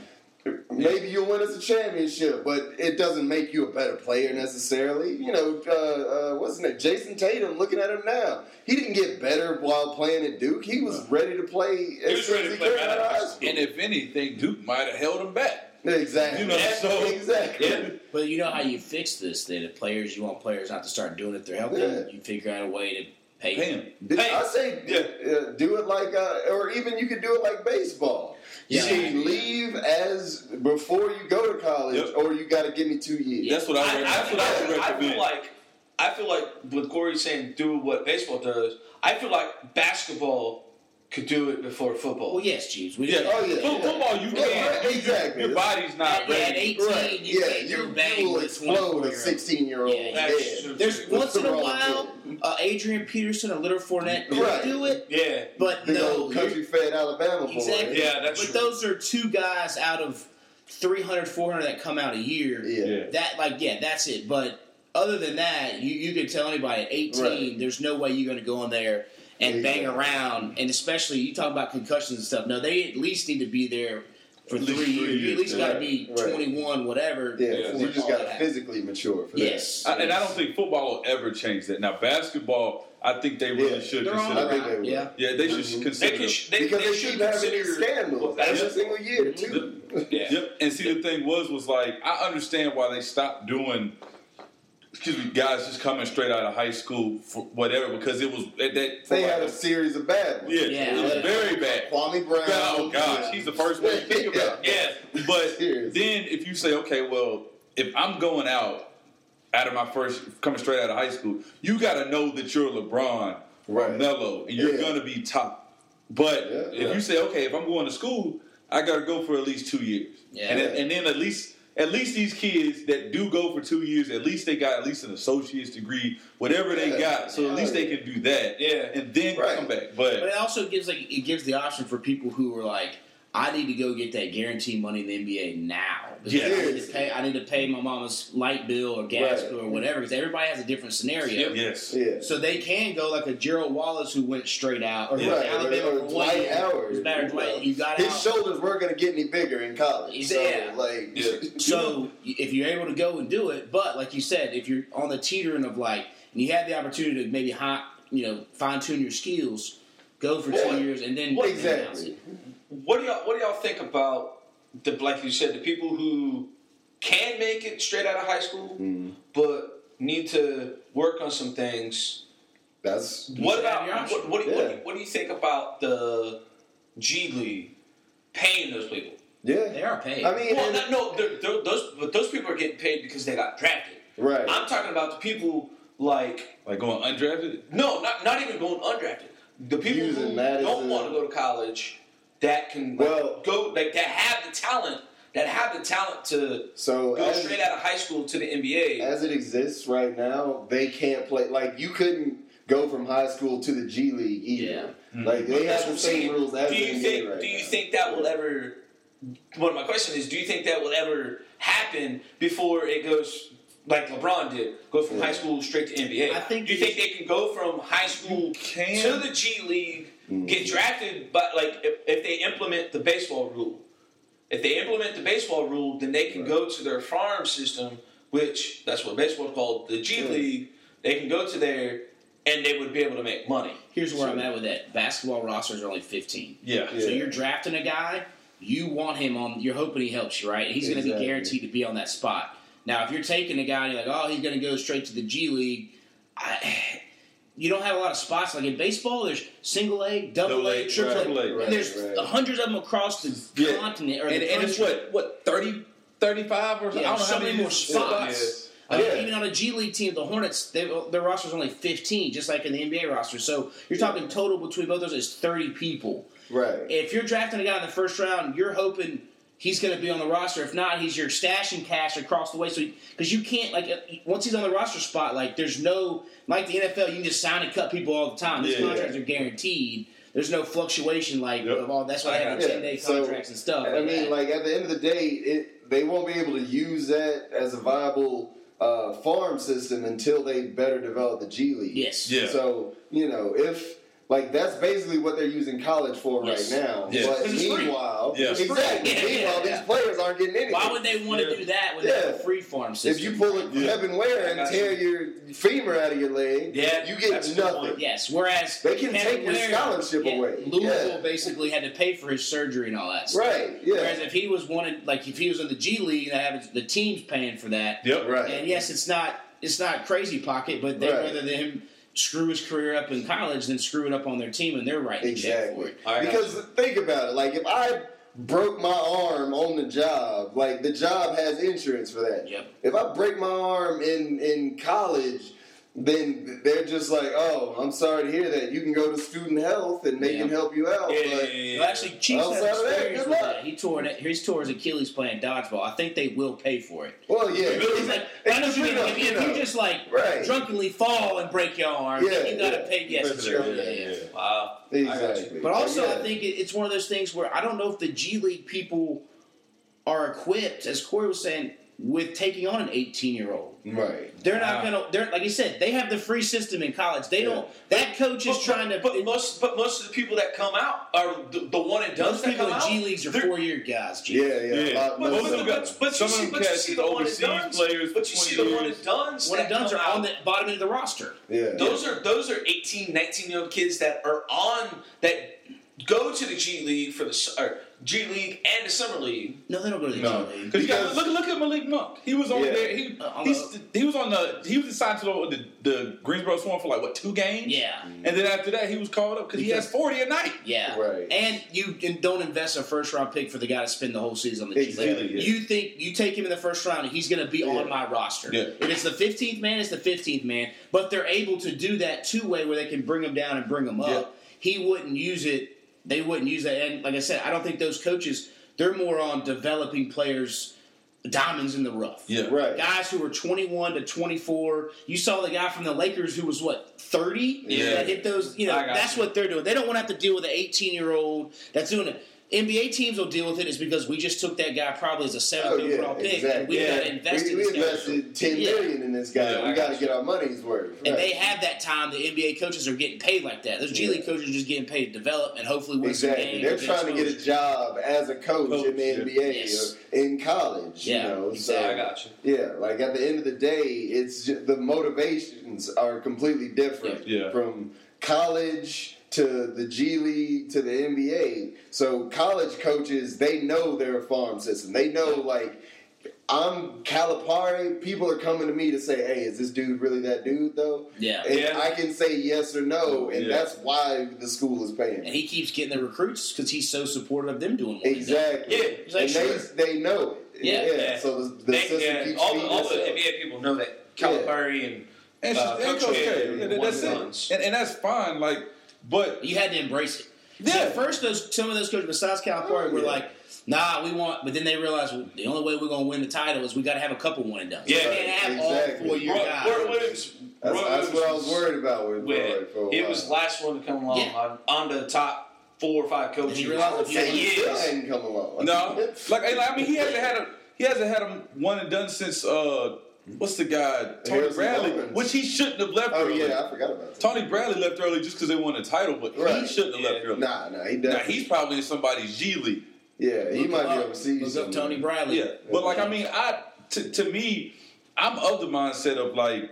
Maybe you'll win us a championship, but it doesn't make you a better player necessarily. You know, uh, uh, what's his name? Jayson Tatum. Looking at him now, he didn't get better while playing at Duke. He was ready to play. He as was soon ready as to he play came right out of high school. And if anything, Duke might have held him back. Exactly. You know, so- exactly. Yeah. But you know how you fix this? Then if players, you want players not to start doing it they're healthy, Yeah. you figure out a way to pay, Pay him. Did- Hey, I say yeah. uh, do it like, uh, or even you could do it like baseball. You Yeah. can leave as before you go to college, Yep. or you got to give me two years. That's what I. I, Would, I, that's what I I, would feel, I feel like I feel like with Corey saying do what baseball does. I feel like basketball could do it before football. Well, yes, Jeebs. We yeah, Oh, yeah, Fo- yeah. football you Yeah, can't. right, exactly. Your body's not At, yeah, at ready. 18, Right. you yeah, can't you, go bang you will with a explode 24 a 16 year old Yeah, that's There's With once in a while, uh, Adrian Peterson or Little Fournette could Right. do it, yeah, but Big no, old you're- country fed Alabama boy. Exactly. Yeah, that's But true. those are two guys out of 300, 400 that come out a year. Yeah. Yeah. That like yeah, that's it. But other than that, you you can tell anybody at 18, Right. there's no way you're going to go in there and bang Exactly. around. And especially you talk about concussions and stuff. No, they at least need to be there for three three years. You at years, least got to be right. 21, whatever. Yeah, Yeah. you just got to physically mature for Yes. I, and I don't think football will ever change that. Now, basketball, I think they really Yeah. should They're consider. I think they around. will. Yeah. Yeah, they should Mhm. consider. can. it. They. Because they they, should have having consider these scandals That's- every single year, too. Yeah. Yep. And see, the thing was, was like I understand why they stopped doing. Excuse me, guys, just coming straight out of high school for whatever because it was at that. They for had a series of bad ones. yeah, Yeah. it was very bad. Kwame Brown. Oh gosh, he's the first one to think about. Yeah. But Seriously. then if you say, okay, well, if I'm going out out of my first coming straight out of high school, you got to know that you're LeBron or Right. Melo, and you're Yeah. gonna be top. But Yeah. if Yeah. you say, okay, if I'm going to school, I gotta go for at least two years, Yeah. and and then at least. At least these kids that do go for two years, at least they got at least an associate's degree, whatever they got. So at least they can do that, Yeah. and then Right. come back. But But it also gives like it gives the option for people who are like, I need to go get that guaranteed money in the NBA now. Because Yeah. I need to pay. I need to pay my mama's light bill or gas Right. bill or whatever. Because everybody has a different scenario. yes, Yeah. So they can go like a Gerald Wallace who went straight out, or Right, Alabama or- or for one Dwight. Howard, Who's better, you Dwight. know. You got His out. shoulders weren't going to get any bigger in college. He's- so, yeah. like, Yeah. So if you're able to go and do it, but like you said, if you're on the teetering of like, and you have the opportunity to maybe hot, you know, fine tune your skills, go for Yeah. two years, and then Well, then announce exactly. It. What do y'all What do y'all think about the like you said the people who can make it straight out of high school, Mm. but need to work on some things? That's What about what, what, do you- what, do you, what do you think about the G League paying those people? yeah. They are paid. I mean, Well, and- that, no, they're, they're, those but those people are getting paid because they got drafted. right. I'm talking about the people like like going undrafted. no, not not even going undrafted. The people Using who that don't want to go to college that can like, Well- go like that have the talent that have the talent to so go as, straight out of high school to the NBA. as it exists right now, they can't play. Like you couldn't go from high school to the G League either. Mm-hmm. Like they That's have what the same saying. rules as do the you NBA think right do you now. think that will ever one of my questions is do you think that will ever happen before it goes like LeBron did, go from Yeah. high school straight to NBA? I think do you think they can go from high school can. to the G League, Mm. get drafted, but like if, if they implement the baseball rule, if they implement the baseball rule, then they can Right. go to their farm system, which that's what baseball is called, the G Yeah. League. They can go to there, and they would be able to make money. Here's where I'm at with that. Basketball rosters are only 15. Yeah. Yeah. So you're drafting a guy, you want him on. You're hoping he helps you, right? He's going to be guaranteed to be on that spot. Now, if you're taking a guy and you're like, oh, he's going to go straight to the G League, I, you don't have a lot of spots. Like in baseball, there's single A, double A, triple A, right, and there's right. hundreds of them across the Yeah. continent or and, the and it's what what 30, 35 or something. Yeah, I don't know so how many more spots. Yeah. even on a G League team, the Hornets, they, their roster's only 15, just like in the NBA roster. So you're talking total between both those is 30 people. Right. If you're drafting a guy in the first round, you're hoping he's going to be on the roster. If not, he's your stashing cash across the way. So because you can't like uh, once he's on the roster spot, like there's no like the NFL, you can just sign and cut people all the time. These Yeah. contracts are guaranteed. There's no fluctuation like Yep. of all. That's why I have the Yeah. 10 day So, contracts and stuff. I mean, that. like at the end of the day, it they won't be able to use that as a viable uh, farm system until they better develop the G League. yes, Yeah. So you know if. Like that's basically what they're using college for Yes. right now. Yeah. But 'Cause it's meanwhile, Yeah. It's free. exactly. Yeah, yeah, meanwhile, yeah. these players aren't getting anything. Why would they want to Yeah. do that with they have a Yeah. free farm system? If you pull a Yeah. Kevin Ware I and got tear your femur out of your leg, Yeah, you get that's nothing. Yes, whereas They can Kevin take your scholarship yeah, away. Louisville Yeah. basically had to pay for his surgery and all that. Stuff. Right. Yeah. Whereas if he was wanted, like if he was in the G League, they have the teams paying for that. Yep. right. And yes, it's not it's not crazy pocket, but they Right. rather than him screw his career up in college than screw it up on their team, and they're right Exactly. it. I got Because think about it. Like if I broke my arm on the job, like the job has insurance for that. Yep. If I break my arm in in college, then they're just like, "Oh, I'm sorry to hear that. You can go to student health and they Yeah. can help you out." Yeah, but yeah, yeah, Well, actually, Chiefs Outside have of that, experience with luck. that. He tore it. He's tore his Achilles playing dodgeball. I think they will pay for it. well, yeah, It's like, I know what you mean. If, you if know. you just like Right. drunkenly fall and break your arm, then Yeah, you got to yeah. pay. Yes, it's your Yeah, yeah, yeah, yeah. Wow. I exactly. But also, yeah. I think it's one of those things where I don't know if the G League people are equipped, as Corey was saying, with taking on an 18 year old. Right. They're not Wow. gonna. They're like you said. They have the free system in college. They don't. That coach is But, trying to. but, but most but most of the people that come out are the, the one and done those people in. G leagues are four year guys. G. Yeah, yeah. Yeah. a lot- But, most but, of them. but, but, Some you of see, them but you see the one and overseas dones. players But you see the one years. and dones. One and that dones come are out. on the bottom end of the roster. yeah. Those are those are 18, 19 year old kids that are on that go to the G League for the or G League and the Summer League. No, they don't go to the No, G League. because Because- look, look at Malik Monk. He was on Yeah. there. He, Uh, on he was on the. He was assigned to the, the, the Greensboro Swarm for like what two games? Yeah, And then after that, he was called up because he has forty a night. yeah. Right. And you and don't invest a first round pick for the guy to spend the whole season on the Exactly, G League. yeah. You think you take him in the first round and he's going to be Yeah. on my roster. Yeah. If it's the 15th man, it's the 15th man. But they're able to do that two way where they can bring him down and bring him up. He wouldn't use it. They wouldn't use that. And like I said, I don't think those coaches. They're more on developing players, diamonds in the rough. Yeah. Right. Guys who were 21 to 24. You saw the guy from the Lakers who was what 30 Yeah. that hit those. You know, that's you. what they're doing. They don't want to have to deal with an 18 year old that's doing it. NBA teams will deal with it is because we just took that guy probably as a seventh Oh, yeah, overall pick, and exactly. we Yeah. got to invest we, in we this guy. invested ten Yeah. million in this guy. Yeah, we got got to get our money's worth. And they have that time. The NBA coaches are getting paid like that. Those G Yeah. League coaches are just getting paid to develop and hopefully win some games. They're and trying to get a job as a coach, Coach, in the. NBA uh, Yes. or in college. Yeah, you know, exactly. so I got you. yeah, like at the end of the day, it's just, the motivations are completely different Yeah. Yeah. from college to the G League to the NBA. So college coaches, they know their farm system. They know like. I'm Calipari. People are coming to me to say, "Hey, is this dude really that dude?" Though, Yeah. and Yeah. I can say yes or no, and Yeah. that's why the school is paying. And me. he keeps getting the recruits because he's so supportive of them doing what Exactly. Yeah. Like, and sure. they they know it. Yeah. Yeah. So the, the They, system yeah, keeps all the, feeding all the. NBA people know that Calipari and And, Uh, and Coach Coach K, K, yeah, one that's it. And, and that's fine. Like, but You had to embrace it. Yeah. See, at first, those some of those coaches besides Calipari Oh, were yeah. like, "Nah, we want," but then they realized well, the only way we're going to win the title is we got to have a couple one and done. Yeah. we can't have all Exactly. four year Roy, guys. Roy Williams. That's, Roy that's what I was worried about with Roy with. for a He was the last one to come along Yeah. on, on the top four or five coaches. And he realized if you- Yeah, He he still is. hadn't come along. no, like I mean, he hasn't had a he hasn't had a one and done since uh, what's the guy Tony Harrison Bradley, Barnes. which he shouldn't have left Oh early. yeah, I forgot about that. Tony Bradley left early just because they won a title, but he shouldn't have Yeah. left early. Nah, nah, he Now definitely. he's probably in somebody's G League. yeah, he Look might him be up. overseas. Look up somewhere. Tony Bradley. Yeah, but like I mean, I to, to me, I'm of the mindset of like,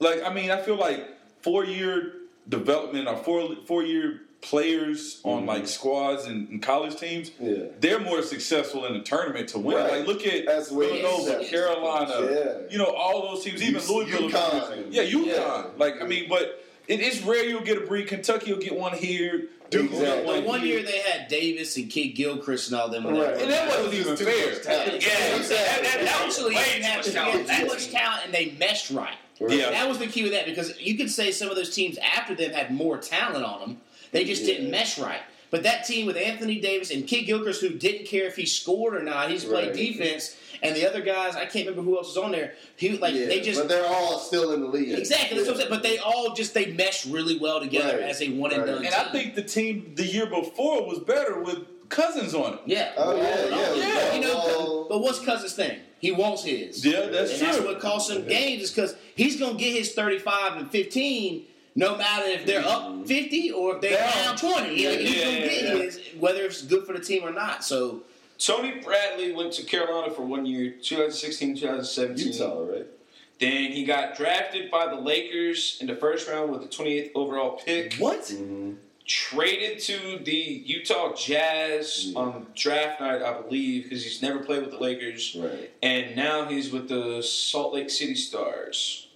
like I mean, I feel like four year development or four four year players on mm-hmm. like squads and, and college teams, Yeah. they're more successful in the tournament to win. Right. Like look at That's what Villanova, said. Carolina, Yeah. you know, all those teams, even U- Louisville. UConn. Yeah, UConn. Yeah. Like I mean, but it, it's rare you'll get a breed. Kentucky will get one here. Duke will get Exactly. one But one year they had Davis and Kidd-Gilchrist and all them. Right. and that wasn't even Too fair. Yeah, I'm that- that- that was eventually way you too much talent. get too much talent, and they meshed right. Right. Yeah. That was the key with that because you could say some of those teams after them had more talent on them. They just didn't mesh right. But that team with Anthony Davis and Kidd-Gilchrist, who didn't care if he scored or not, he just played Right. defense. And the other guys, I can't remember who else was on there. He like Yeah, they just but they're all still in the league. exactly that's what I'm Yeah. But they all just they meshed really well together Right. as a one and Right. done. And I think the team the year before was better with Cousins on it. yeah, Oh, yeah, yeah. Oh, yeah. You know, oh. but what's Cousins' thing? He wants his. Yeah, that's and true. that's what costs him games is because he's going to get his 35 and 15 no matter if they're up 50 or if they're Down. down 20. Like, he's Yeah, get yeah. his, whether it's good for the team or not. So, Tony Bradley went to Carolina for one year, 2016, 2017. Utah, right? Then he got drafted by the Lakers in the first round with the 28th overall pick. What? Mm-hmm. Traded to the Utah Jazz Yeah. on draft night, I believe, because he's never played with the Lakers. Right. And now he's with the Salt Lake City Stars.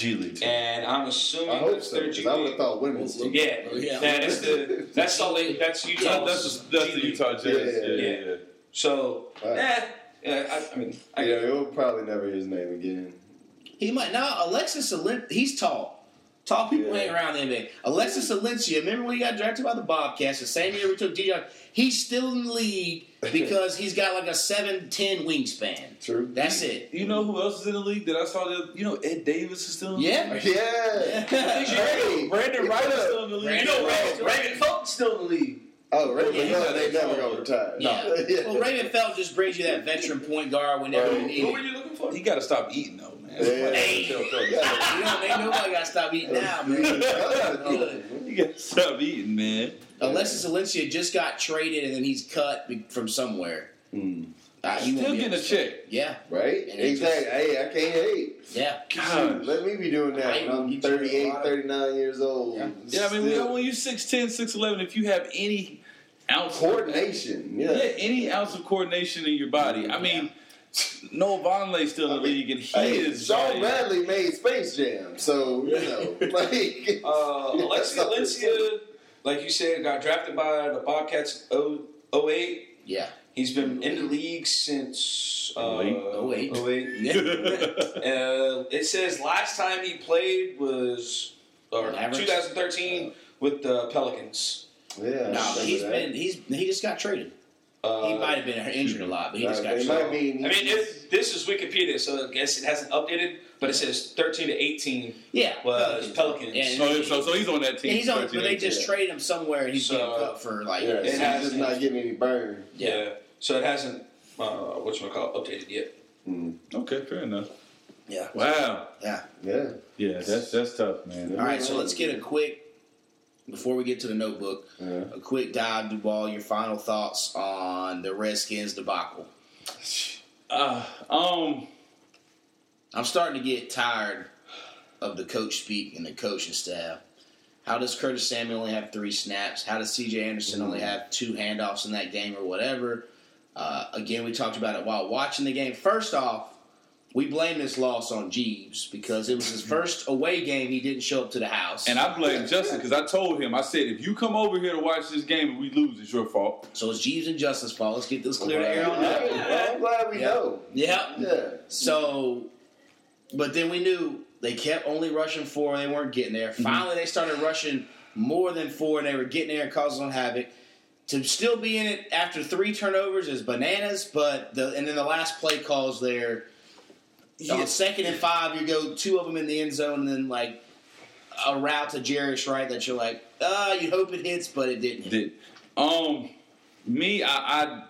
G League team. And I'm assuming I hope that's so. their 'cause G I would have thought women's team. Yeah, Yeah. Nah, that's the that's Salt Lake. That's Utah. That- that's the, that's the Utah Jazz. Yeah, Yeah, yeah, yeah. yeah. So, Right. yeah, yeah. I, I mean, I Yeah, you'll probably never hear his name again. he might. Now, Alexis, Alen- he's tall. Tall people Yeah. ain't around the NBA. Alexis Ajinça, remember when he got drafted by the Bobcats the same year we took DJ? He's still in the league because he's got like a 7'10 wingspan. True. That's it. You know who else is in the league that I saw? The, you know Ed Davis is still in the Yeah. league. Yeah. Yeah. Brandon Wright is still in the league. Brandon You know, Wright. Oh, Raymond, Raymond Felton's still in the league. Oh, Raymond Yeah, Felton, they never gonna retire. Yeah. Yeah. Well, Raymond Felt just brings you that veteran point guard whenever Right. you need Who were you looking for? He got to stop eating though, man. Yeah. Hey. Tell Phil. Yeah. You know, ain't nobody got to stop eating now, man. You got to stop eating, man. Alexis Ajinça just got traded and then he's cut from somewhere. Hmm. Uh, he Still getting a to- check. Yeah, Right? And it Exactly. Hey, I can't hate. yeah. God. Let me be doing that Right. when I'm You check a 38, 39 years old. Yeah. Yeah, I mean, Still- when you're 6'10", 6'11", if you have any ounce Coordination, yeah. Yeah, any ounce of coordination in your body. I mean, Noah Vonleh's still in the league, and he Hey, is. Shawn like- Bradley made Space Jam, so you know, like Uh, Yeah, Alexis Ajinça, like you said, got drafted by the Bobcats 0- 08. Yeah. He's been in the league since uh, 08. 08. Yeah. Uh, it says last time he played was or On average? 2013 with the Pelicans. yeah. no, but he's remember that. been he's he just got traded. Uh, he might have been injured a lot, but he just got it traded. might mean I mean, it, this is Wikipedia, so I guess it hasn't updated, but it says 13 to 18 yeah, was Pelicans. And- So, so, so he's on that team. Yeah, he's on, but they just 18. traded him somewhere, and he's So, getting cut for like. yeah, It has- just not getting any burn. yeah. So it hasn't, uh, what you call it, updated yet. Okay, fair enough. Yeah. Wow. Yeah. Yeah. Yeah, that's that's tough, man. All right, so let's get a quick before we get to the notebook. A quick dive, Duvall. Your final thoughts on the Redskins debacle? Uh, um, I'm starting to get tired of the coach speak and the coaching staff. How does Curtis Samuel only have three snaps? How does C.J. Anderson only have two handoffs in that game or whatever? Uh, again, we talked about it while watching the game. First off, we blame this loss on Jeebs because it was his first away game. He didn't show up to the house, and I blame Justin because I told him, I said, if you come over here to watch this game and we lose, it's your fault. so it's Jeebs and Justin's fault. Let's get this clear to air on Yeah, that. well, I'm glad we Yeah. know. Yeah. Yeah. So, but then we knew they kept only rushing four. They weren't getting there. Mm-hmm. Finally, they started rushing more than four, and they were getting there and causing havoc. To still be in it after three turnovers is bananas. But the and then the last play calls there. On second and five, you go two of them in the end zone, and then like a route to Jarius right that you're like, ah, you hope it hits, but it didn't. hit. Did um me? I I,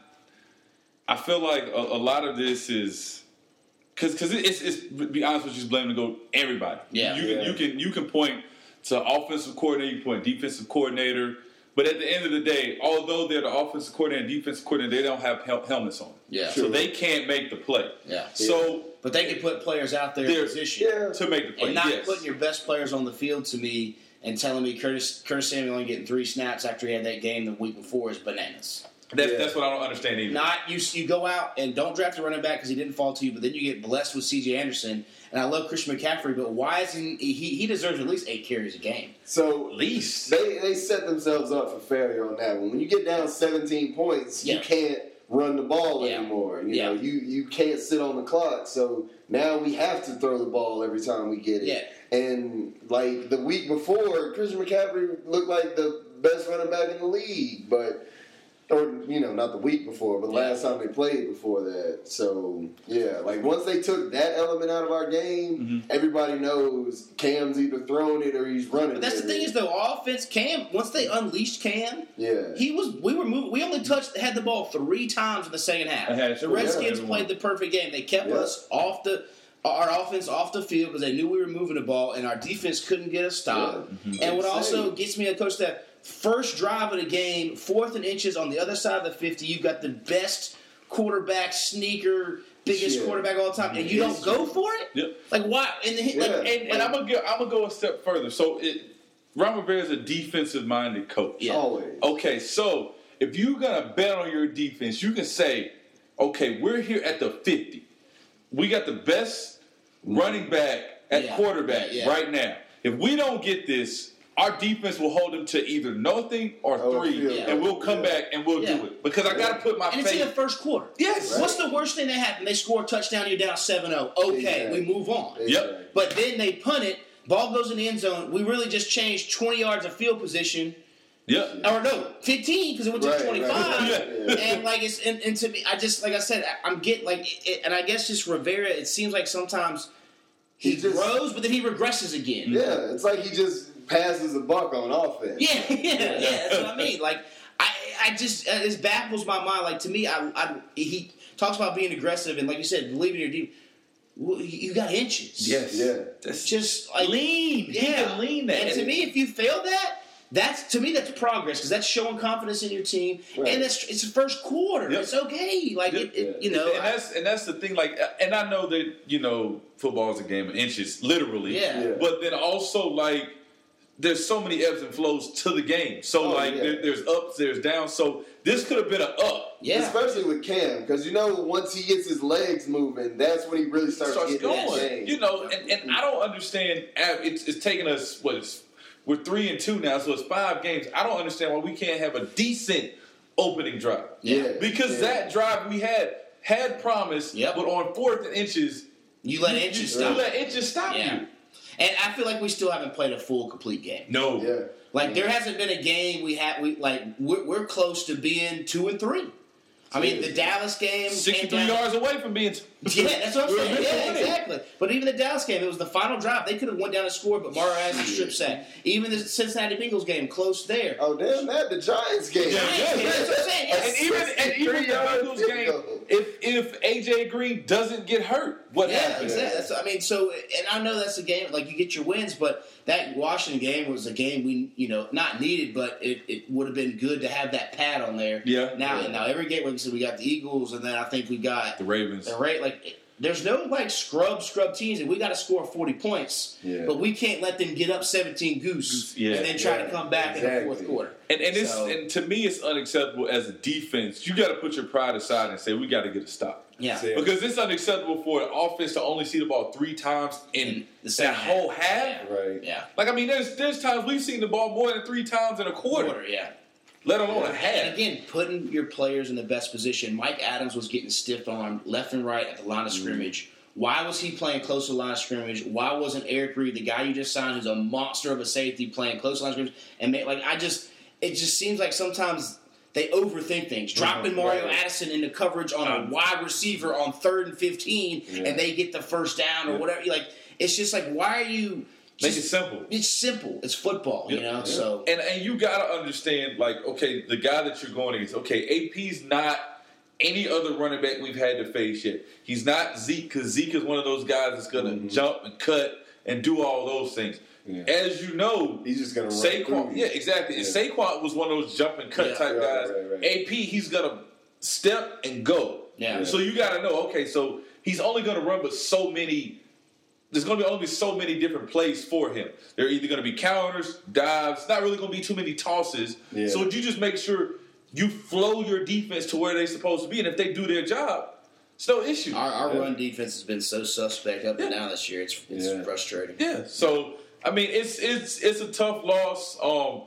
I feel like a, a lot of this is because because it's it's to be honest with you, just blaming to go everybody. Yeah. you Yeah. can you can you can point to offensive coordinator, you can point defensive coordinator. But at the end of the day, although they're the offensive coordinator and defensive coordinator, they don't have hel- helmets on. Yeah. So they can't make the play. Yeah. So But they can put players out there in they're position. Yeah. to make the play. and not yes. putting your best players on the field to me and telling me Curtis Curtis Samuel only getting three snaps after he had that game the week before is bananas. that's, Yeah. that's what I don't understand either. Not you. You go out and don't draft a running back because he didn't fall to you, but then you get blessed with C.J. Anderson. And I love Christian McCaffrey, but why isn't he? He deserves at least eight carries a game. So At least. they they set themselves up for failure on that one. When you get down 17 points, Yeah. you can't run the ball Yeah. anymore. You Yeah. know, you you can't sit on the clock. So now we have to throw the ball every time we get it. Yeah. And like the week before, Christian McCaffrey looked like the best running back in the league, but or you know, not the week before, but the last time they played before that. So yeah, like once they took that element out of our game, Mm-hmm. everybody knows Cam's either throwing it or he's running. But that's the thing is though, offense Cam. Once they unleashed Cam, yeah, he was. We were moving. We only touched had the ball three times in the second half. The Redskins every played the perfect game. They kept Yeah. us off the our offense off the field because they knew we were moving the ball, and our defense couldn't get a stop. Yeah. And what also gets me a coach that first drive of the game, fourth and inches on the other side of the fifty, you've got the best quarterback sneaker. Biggest Yeah. quarterback of all time, and you don't go for it. Yep. Like why? And, the, Yeah. like, and, And I'm gonna go. I'm gonna go a step further. So, it, Ron Rivera is a defensive-minded coach. Yeah. always. Okay, so if you're gonna bet on your defense, you can say, okay, we're here at the 50. We got the best running back at Yeah. quarterback Yeah, yeah. right now. If we don't get this, our defense will hold them to either nothing or Oh, three, field and we'll come Yeah. back and we'll Yeah. do it because I got to put my and it's in the first quarter. Yes. Right. What's the worst thing that happened? They score a touchdown, you're down 7-0. Okay, Exactly. we move on. Exactly. But then they punt it, ball goes in the end zone. We really just changed 20 yards of field position. Yep. Or no, 15 because it went to Right, 25. right. Yeah. And like it's and, and to me, I just like I said, I- I'm getting like, it, and I guess just Rivera. It seems like sometimes he, He just- grows, but then he regresses again. Yeah, it's like he just passes the buck on offense. Yeah, yeah, yeah. That's what I mean. Like, I, I just uh, it baffles my mind. Like to me, I, I, he talks about being aggressive and like you said, believing in your team. Well, you you got inches. Yes. Yeah. That's just like lean. Yeah, He lean that. And to me, if you fail that. That's to me. That's progress because that's showing confidence in your team, Right. and that's it's the first quarter. Yep. It's okay. Like Yep. it, it, you know. and that's and that's the thing. Like, and I know that you know football is a game of inches, literally. Yeah. Yeah. But then also like there's so many ebbs and flows to the game. So Oh, like yeah. there, there's ups, there's downs. So this could have been an up. Yeah. Especially with Cam, because you know once he gets his legs moving, that's when he really starts, starts getting going. game. You know, and, and I don't understand. It's, it's taking us what is we're three and two now, so it's five games. I don't understand why we can't have a decent opening drive. Yeah. because Yeah. that drive we had had promise, Yep. but on fourth and inches, You let you, inches you stop. let inches stop Yeah. you. And I feel like we still haven't played a full, complete game. No, Yeah. Like there hasn't been a game we had. We like we're, we're close to being two and three. I mean, the Dallas game came sixty-three yards away from being. Yeah, that's what I'm saying. missing Yeah, exactly. But even the Dallas game, it was the final drive. They could have went down and scored, but Mara has a strip sack. Even the Cincinnati Bengals game, close there. Oh damn that the Giants game. Yeah, yeah. That's what I'm saying. And even and even the Bengals game, if if AJ Green doesn't get hurt, what Yeah, happens? exactly. That's- I mean, so and I know that's a game like you get your wins, but that Washington game was a game we you know not needed, but it, it would have been good to have that pad on there. Yeah. Now Yeah. now every game like said we got the Eagles, and then I think we got The Ravens. the rate like. There's no like scrub scrub teams, and we got to score 40 points, Yeah. but we can't let them get up 17 goose Yeah. and then try Yeah, to come back in the fourth quarter. And and it's and to me it's unacceptable as a defense. You got to put your pride aside and say we got to get a stop Yeah, Yeah. because it's unacceptable for an offense to only see the ball three times in In the that second whole half. half. Right. yeah, Like I mean, there's there's times we've seen the ball more than three times in a quarter, quarter, yeah. Let alone a And again, putting your players in the best position. Mike Adams was getting stiff armed left and right at the line of Mm-hmm. scrimmage. Why was he playing close to the line of scrimmage? Why wasn't Eric Reid, the guy you just signed, who's a monster of a safety, playing close to the line of scrimmage? And make, like I just, it just seems like sometimes they overthink things. Dropping Mario right. Addison into coverage on a Um, wide receiver on third and fifteen, Yeah. and they get the first down or Yeah. whatever. Like it's just like why are you? Make just- it simple. It's simple. It's football, you Yeah. know. So And and you gotta understand, like, okay, the guy that you're going against, okay, AP's not any other running back we've had to face yet. He's not Zeke because Zeke is one of those guys that's gonna Mhm. jump and cut and do all those things. Yeah. As you know, He's just gonna run Saquon, through you. yeah, exactly. And Yeah. Saquon was one of those jump and cut Yeah. type Right, guys. right, right. AP, he's gonna step and go. yeah. So you got to know, okay, so he's only going to run, but so many. There's going to be only so many different plays for him. They're either going to be counters, dives. Not really going to be too many tosses. Yeah. So you just make sure you flow your defense to where they're supposed to be, and if they do their job, it's no issue. Our, our Yeah. run defense has been so suspect up and Yeah. down this year. It's, it's Yeah. frustrating. Yeah. So I mean, it's it's it's a tough loss. Um,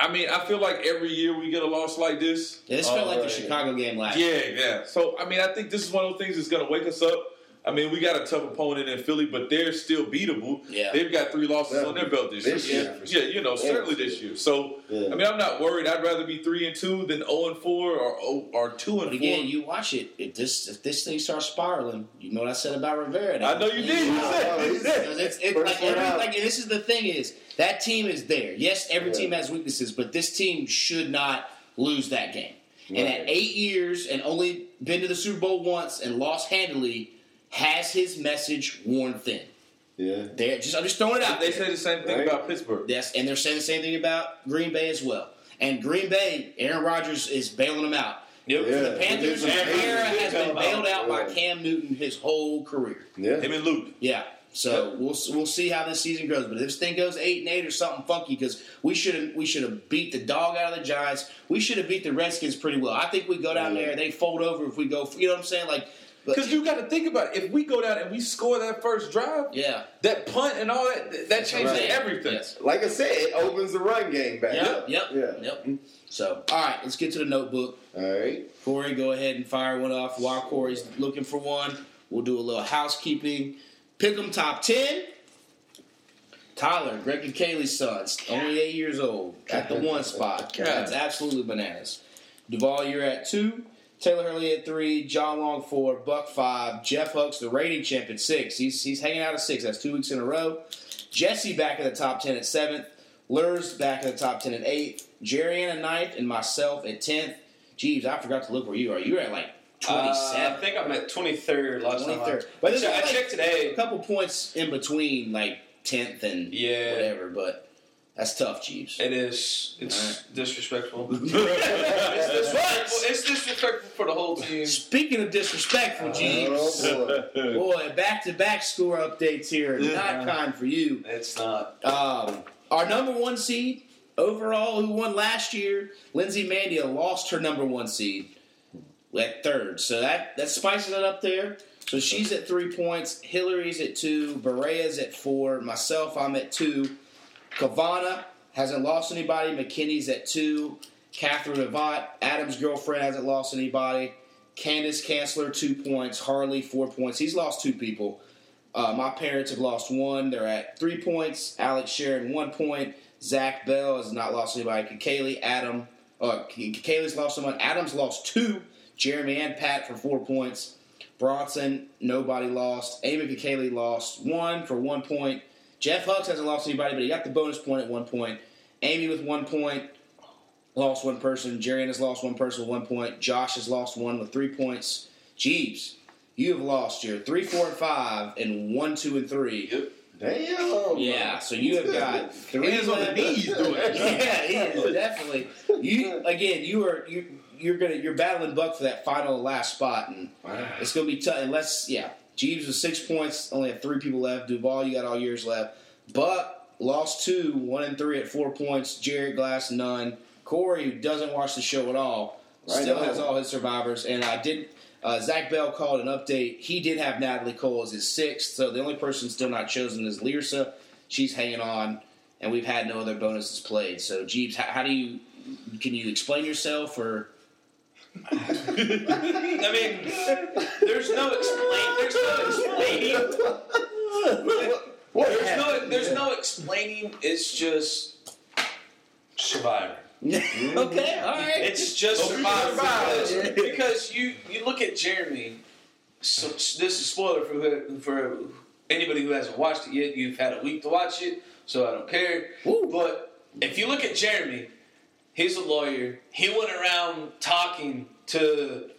I mean, I feel like every year we get a loss like this. Yeah, this felt um, like the. Chicago game last year. Yeah, yeah. So I mean, I think this is one of those things that's going to wake us up. I mean, we got a tough opponent in Philly, but they're still beatable. Yeah. They've got three losses Yeah. on their belt this, This year. year, Yeah, you know, Yeah, certainly this year. So Yeah. I mean, I'm not worried. I'd rather be three and two than zero and four or oh, or two and But again, four. you watch it. If this if this thing starts spiraling, you know what I said about Rivera. I know you did. You said, Oh, you said. It's, it's like, every, like this is the thing is that team is there. Yes, every Yeah. team has weaknesses, but this team should not lose that game. And at eight years and only been to the Super Bowl once and lost handily, has his message worn thin. Yeah. They're just I'm just throwing it out. They there. say the same thing Right. about Pittsburgh. Yes, and they're saying the same thing about Green Bay as well. And Green Bay, Aaron Rodgers is bailing them out. Yep. Yeah. The Panthers' It is amazing. era has been bailed out by Cam Newton his whole career. Yeah. Him and Luke. Yeah. So we'll we'll see how this season goes. But if this thing goes eight and eight or something funky, because we should have we should have beat the dog out of the Giants. We should have beat the Redskins pretty well. I think we go down Yeah. there, they fold over if we go. You know what I'm saying? Like, but, Because you got to think about it. If we go down and we score that first drive, yeah, that punt and all that, that changes Right. everything. Yes. Like I said, it opens the run game back Yep, up. yep, Yeah. yep. So, all right, let's get to the notebook. All right. Corey, go ahead and fire one off. While Corey's looking for one, we'll do a little housekeeping. Pick them top 10. Tyler, Greg and Kaylee's sons, only eight years old, at the one spot. That's absolutely bananas. Duvall, you're at two. Taylor Hurley at three. John Long four. Buck five. Jeff Hooks, the rating champ, at six. He's, he's hanging out at six. That's two weeks in a row. Jesse back in the top 10 at seventh. Lurs back in the top 10 at eighth. Jerry Ann at ninth. And myself at 10th. Jeebs, I forgot to look where you are. You're at like Uh, I think I'm at 23rd last time. 23rd. I, But I like checked today. a couple points in between, like 10th and Yeah. whatever. But that's tough, Jeebs. It is. It's Alright. disrespectful. it's, disrespectful. it's disrespectful for the whole team. Speaking of disrespectful, Jeebs. Oh, boy. Boy, back to back score updates here. Not kind for you. It's not. Um, our number one seed overall, who won last year, Lindsay Mandia lost her number one seed at third. So that that spices it up there. So she's at three points. Hillary's at two. Berea's at four. Myself, I'm at two. Kavana hasn't lost anybody. McKinney's at two. Catherine Avant, Adam's girlfriend, hasn't lost anybody. Candace Chancellor, two points. Harley, four points. He's lost two people. Uh, my parents have lost one. They're at three points. Alex Sharon, one point. Zach Bell has not lost anybody. Kaylee, Adam. Uh, Kaylee's lost someone. Adam's lost two. Jeremy and Pat for four points. Bronson, nobody lost. Amy Kaylee lost one for one point. Jeff Hucks hasn't lost anybody, but he got the bonus point at one point. Amy with one point, lost one person. Jerry has lost one person with one point. Josh has lost one with three points. Jeebs, you have lost your three, four, and five, and one, two, and three. Yep. Damn. Yeah, so you have got three Hands on the left. knees doing it. yeah, he is definitely. You again, you are you you're gonna you're battling Buck for that final last spot, and it's gonna be tough. Unless yeah, Jeebs with six points, only have three people left. Duvall, you got all yours left. Buck lost two, one and three at four points. Jared Glass none. Corey, who doesn't watch the show at all, Right still has all his survivors. And I did. Uh, Zach Bell called an update. He did have Natalie Cole as his sixth, so the only person still not chosen is Lirsa. She's hanging on, and we've had no other bonuses played. So, Jeebs, how, how do you can you explain yourself or? I mean, there's no explain. There's no explaining. What There's no. There's no explaining. It's just survivor. okay, all right. It's just Oh, we survivor because, because you you look at Jeremy. So, this is spoiler for who- for anybody who hasn't watched it yet. You've had a week to watch it, so I don't care. Woo. But if you look at Jeremy, he's a lawyer. He went around talking to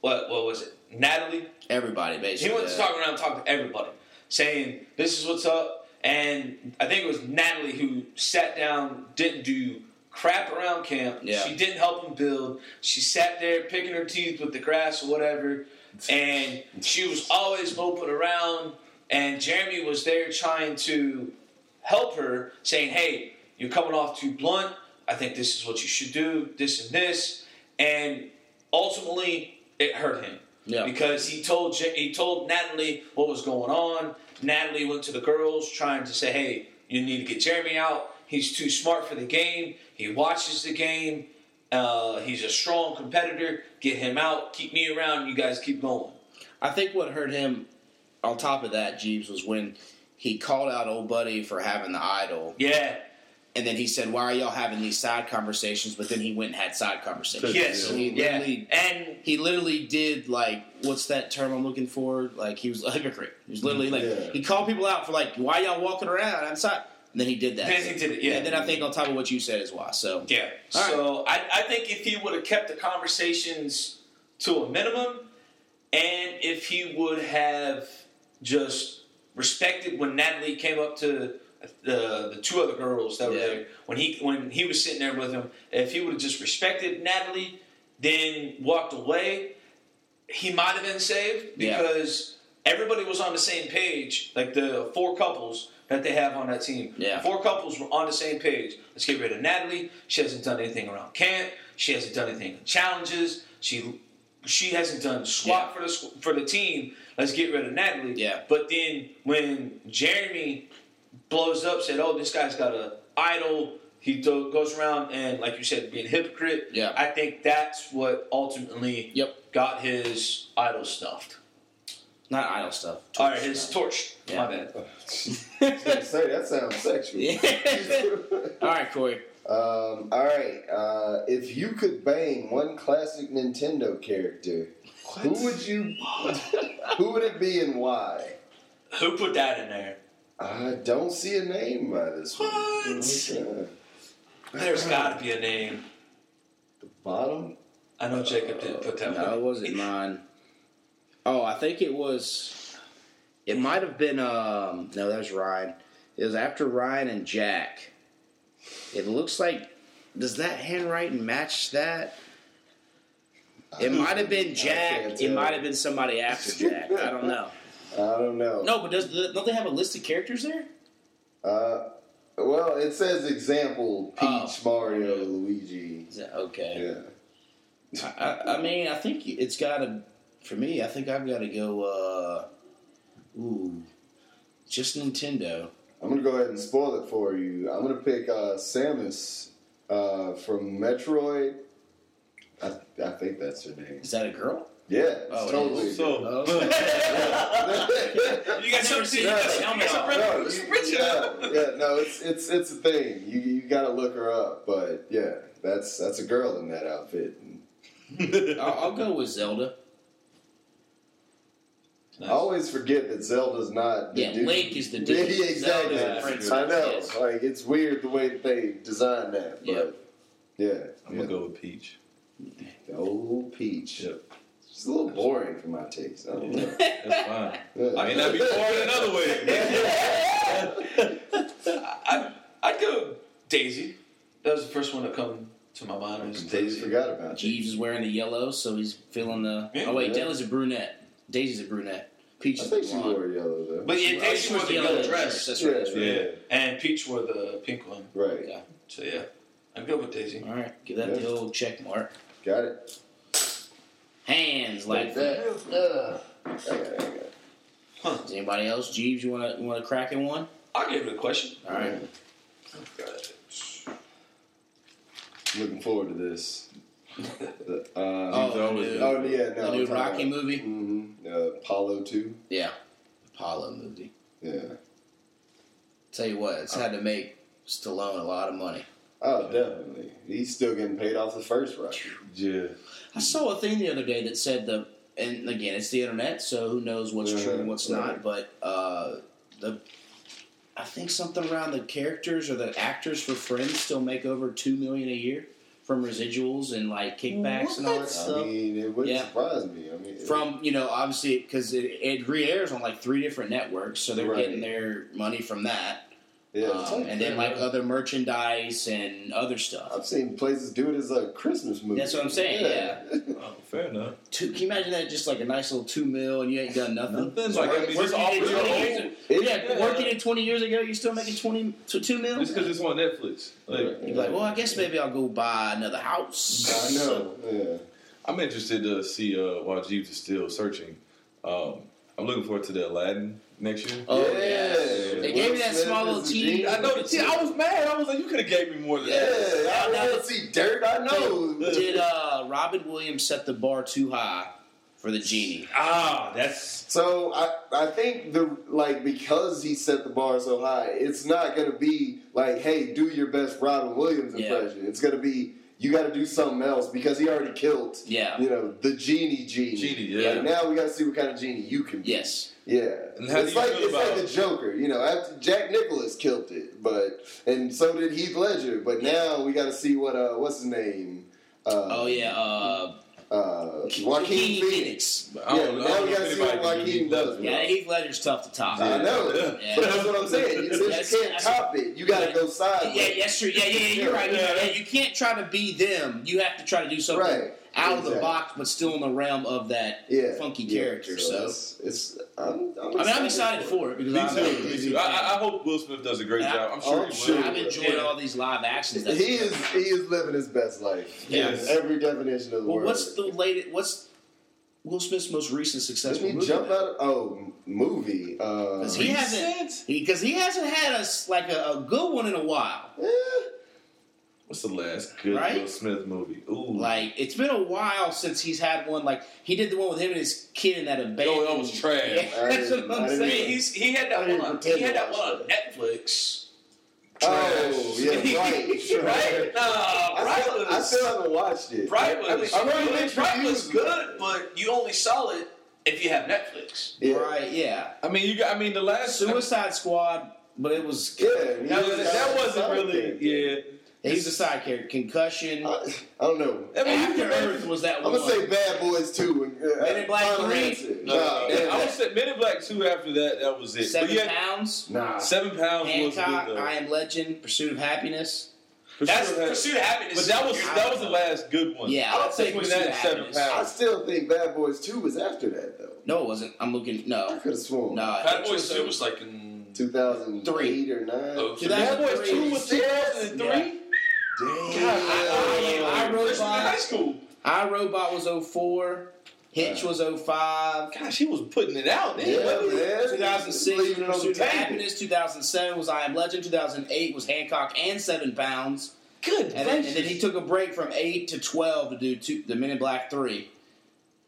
what what was it, Natalie? Everybody basically. He went to talk around, talk to everybody, saying this is what's up. And I think it was Natalie who sat down, didn't do crap around camp. Yeah. She didn't help him build. She sat there picking her teeth with the grass or whatever, and she was always moping around. And Jeremy was there trying to help her, saying, "Hey, you're coming off too blunt. I think this is what you should do. This and this." And ultimately, it hurt him Yeah. because he told J- he told Natalie what was going on. Natalie went to the girls trying to say, "Hey, you need to get Jeremy out. He's too smart for the game. He watches the game. Uh, he's a strong competitor. Get him out. Keep me around. You guys keep going." I think what hurt him, on top of that, Jeebs, was when he called out old buddy for having the idol, Yeah, and then he said, "Why are y'all having these side conversations?" But then he went and had side conversations. yes, So he yeah, and he literally did like what's that term I'm looking for? Like he was a hypocrite. He was literally like Yeah. he called people out for like why y'all walking around outside. And then he did that. Then he did it, yeah. And then I think on top of what you said is why. So Yeah. All right. so I, I think if he would have kept the conversations to a minimum, and if he would have just respected when Natalie came up to the the two other girls that were Yeah. there when he when he was sitting there with him, if he would have just respected Natalie, then walked away, he might have been saved Yeah. because everybody was on the same page, like the four couples that they have on that team. Yeah. Four couples were on the same page. Let's get rid of Natalie. She hasn't done anything around camp. She hasn't done anything in challenges. She she hasn't done squat for the for the team. Let's get rid of Natalie. Yeah. But then when Jeremy blows up, said, "Oh, this guy's got a idol." He do- goes around and, like you said, being a hypocrite. Yeah. I think that's what ultimately Yep. got his idol stuffed. not idle stuff. All right, his torch. Yeah. My bad. Say that sounds sexual. Yeah. All right, Corey. Um, all right. Uh, if you could bang one classic Nintendo character, who would you? who would it be and why? Who put that in there? I don't see a name by this one. What? Okay. There's got to be a name. The bottom. I know Jacob didn't put that No, it wasn't mine. Oh, I think it was. It might have been. Um, no, that was Ryan. It was after Ryan and Jack. It looks like. Does that handwriting match that? It might have been Jack. It might have been somebody after Jack. I don't know. I don't know. No, but does the, don't they have a list of characters there? Uh, Well, it says example Peach, Oh. Mario, Luigi. That- Okay. Yeah. I, I, I mean, I think it's got to. For me, I think I've got to go. uh Ooh, just Nintendo. I'm gonna go ahead and spoil it for you. I'm gonna pick uh, Samus uh, from Metroid. I, I think that's her name. Is that a girl? Yeah, Oh, totally. is. So, Oh. You got some, seen you got that some, helmet some on. No, you- yeah, yeah, no, it's it's it's a thing. You you gotta look her up, but yeah, that's that's a girl in that outfit. I'll, I'll go with Zelda. I always forget that Zelda's not. The Yeah, dude. Link is the dude. yeah, exactly. Zelda's the princess, I know. yes. Like it's weird the way that they designed that, but yeah, I'm yeah. gonna go with Peach. The old Peach. Yep. It's a little boring for my taste. I don't know. That's fine. Yeah. I that'd be bored another way. I, I'd go Daisy. That was the first one to come to my mind. I Was Daisy. forgot about it. Jeebs is wearing the yellow, so he's feeling the. Yeah. oh wait, Yeah. Dela's a brunette. Daisy's a brunette. Peach I is think the she blonde. wore yellow though. But yeah, Daisy wore the yellow dress, That's right. That's right. Yeah. and Peach wore the pink one. right. Yeah. So yeah, I'd go with Daisy. All right, give that Yeah. the old check mark. Got it. Hands like that. that. I got it. I got it. Does anybody else? Jeebs, you want to want to crack in one? I'll give it a question. All right. Looking forward to this. The, uh, Oh, the new, oh yeah, no. the new Rocky movie. hmm Uh, Apollo two. Yeah, Apollo movie. Yeah. Tell you what, it's had to make Stallone a lot of money. Oh, definitely. He's still getting paid off the first Rocky. Yeah. I saw a thing the other day that said the, and again, it's the internet, so who knows what's Yeah, true and what's not. But uh, the, I think something around the characters or the actors for Friends still make over two million a year from residuals and like kickbacks and all that stuff. I stuff. mean, it wouldn't Yeah. surprise me. I mean, From you know, obviously, because it, it re-airs on like three different networks, so they're Right. getting their money from that, yeah, um, and then like other merchandise and other stuff. I've seen places do it as a Christmas movie. That's what I'm saying, Oh, fair enough. Two, can you imagine that? Just like a nice little two mil, and you ain't done nothing. Nothing. Like, I mean, working it's all in for your 20 years, It- yeah, yeah. working in twenty years ago, you're still making twenty to two mil. Just because it's on Netflix. Like, You're like, well, I guess maybe I'll go buy another house. I know. Yeah. I'm interested to see uh, while Jeebs is still searching. Um, I'm looking forward to the Aladdin next year. Oh Yeah. yeah, they gave me that small little is genie. I know. The see, I was mad. I was like, you could have gave me more than Yeah, that. I want to see dirt. I know. Did uh, Robin Williams set the bar too high for the genie? Ah, that's So I, I think the like because he set the bar so high, it's not gonna be like, hey, do your best Robin Williams Yeah. impression. It's gonna be you got to do something else because he already killed, Yeah. you know, the genie genie. Genie, yeah. Like, now we got to see what kind of genie you can be. Yes. Yeah, And how do it's you like feel it's like about- the Joker. You know, after Jack Nicholas killed it, but and so did Heath Ledger. But now we got to see what uh what's his name. Uh, Oh yeah. Uh, uh, Joaquin Joaquin Phoenix. Yeah, don't, now we gotta see what Joaquin does. yeah, Heath Ledger's tough to top. I know, Yeah. but that's what I'm saying. You, since That's- you can't that's- cop it, you got to Yeah. go sideways. Yeah, yes, true. Yeah, yeah, yeah. You're right. Yeah. Yeah, you can't try to be them. You have to try to do something Right. Out of the box, but still in the realm of that Yeah, funky yeah. character. So, it's, it's I'm, I'm I mean, I'm excited for it because Me I'm too. Me too. I. I- I hope Will Smith does a great And I- job. I'm sure I'm he sure will. I've enjoyed Yeah. all these live actions. That He is he is living his best life. Yes. every definition of the Well, word. what's the latest? What's Will Smith's most recent successful Didn't he movie? jump out? Of, oh, m- movie. Uh, Because he hasn't, because he hasn't had a s- like a, a good one in a while. eh, What's the last good Right? Will Smith movie? Ooh, Like it's been a while since he's had one. Like he did the one with him and his kid in that abandoned. Oh, that was trash. Yeah, I that's what I I'm saying. he's he had that I one. On, he had that one on Netflix. Oh, yeah, right. Sure. right? Nah, I Bright still, I still haven't watched it. Bright was I mean, I heard mixed Bright was good, but you only saw it if you have Netflix. Yeah. Right? Yeah. I mean, you got. I mean, the last Suicide Squad, but it was Yeah, That, was was, that a wasn't really. character. Yeah. He's a side character. Concussion. I, I don't know. I mean, you After can Earth was that one. I'm gonna say Bad Boys Two. And, uh, Men in Black Final three? Answer. No, Nah, yeah, damn, I would say Men in Black two. After that, that was it. Seven but yeah, pounds. nah. Seven pounds Hancock. was good. I am Legend. Pursuit of Happiness. though. That's Pursuit of Pursuit of Happiness. But that was You're- that was the last good one. Yeah, I I'd would say say Pursuit that of and Seven Happiness. I still think Bad Boys Two was after that though. No, it wasn't. I'm looking. No, I could have sworn. No. Bad Boys Two was like in 2003 or 9. Oh, so Bad Boys 2 was 2003? Damn. I- wrote high school. I Robot was 04. Hitch was 05. Gosh, he was putting it out. Yeah, man. man. 2006 Leaving it on the Pursuit of. Happiness. 2007 was I Am Legend. 2008 was Hancock and Seven Pounds. Good. And then, and then he took a break from 8 to 12 to do two, the Men in Black 3.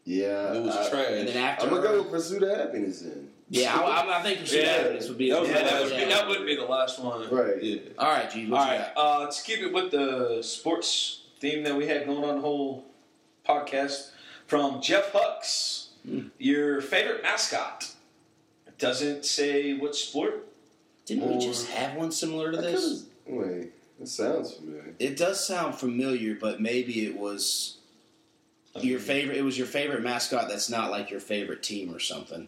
Yeah. It was I, trash. And then after. I'm going to go Pursuit of Happiness then. Yeah, I, I, I think Pursuit of Yeah. Happiness would be That was yeah, that would, be, that would be the last one. Right. Yeah. All right, G. All What you right. Uh, to keep it with the sports theme that we had going on the whole podcast, from Jeff Hucks, your favorite mascot. It doesn't say what sport. Didn't we just have one similar to I this? Wait, it sounds familiar. It does sound familiar, but maybe it was your favorite. It was your favorite mascot. That's not like your favorite team or something.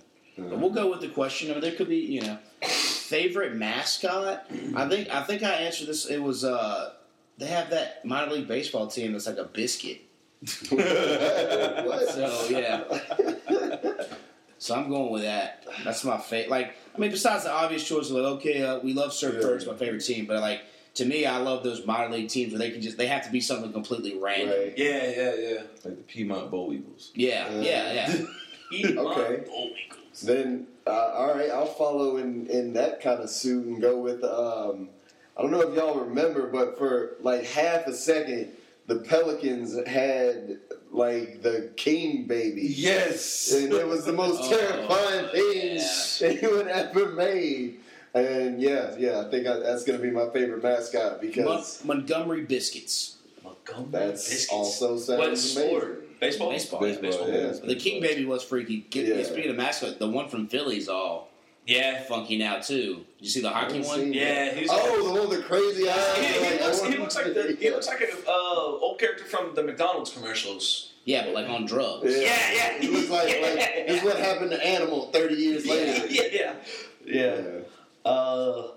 But we'll go with the question. I mean, there could be, you know, favorite mascot. I think I think I answered this. It was uh, they have that minor league baseball team that's like a biscuit. what? So yeah, so I'm going with that. That's my favorite. Like, I mean, besides the obvious choices, like okay, uh, we love Surf Yeah. Perks, my favorite team, but like to me, I love those minor league teams where they can just they have to be something completely random. Right. Yeah, yeah, yeah. Like the Piedmont Boll Weevils. Yeah, Uh, yeah, yeah. Okay. Then, uh, all right, I'll follow in, in that kind of suit and go with. Um, I don't know if y'all remember, but for like half a second, the Pelicans had like the king baby. Yes. And it was the most Oh, terrifying thing anyone ever made. And yeah, yeah, I think I, that's going to be my favorite mascot Mon- because Montgomery biscuits. Montgomery that's Biscuits. also sounds What amazing. sport? Baseball. Baseball. Baseball, yeah. The king baby was freaky. Get, Yeah. Speaking of mascot, the one from Philly's all Yeah. funky now too. You see the hockey one? Yeah, he's- oh, the one with the crazy eyes. He, he like, looks, he looks like the, he looks like a uh, old character from the McDonald's commercials. Yeah, but like on drugs. Yeah, Yeah, yeah. It looks like, like this is what happened to Animal 30 years later. yeah, yeah, yeah. Uh,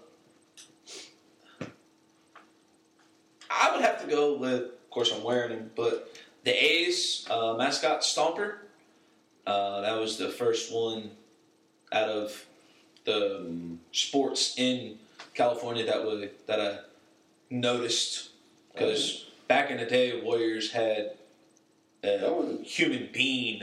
I would have to go with, of course, I'm wearing him, but the A's uh, mascot Stomper. Uh, that was the first one out of the sports in California that would that I noticed because back in the day, Warriors had a human being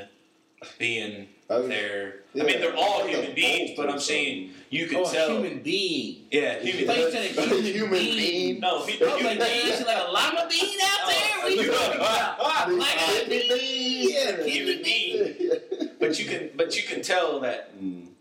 being Oh, there. yeah. I mean, they're all Like a human beings, but I'm saying you can Oh, tell. a human being. Yeah, human. I thought you said a human, human being. being. No, he, I was like, man, is like a llama being out oh, there? What are you talking about? Like a bean. Yeah, human being. but you can, but you can tell that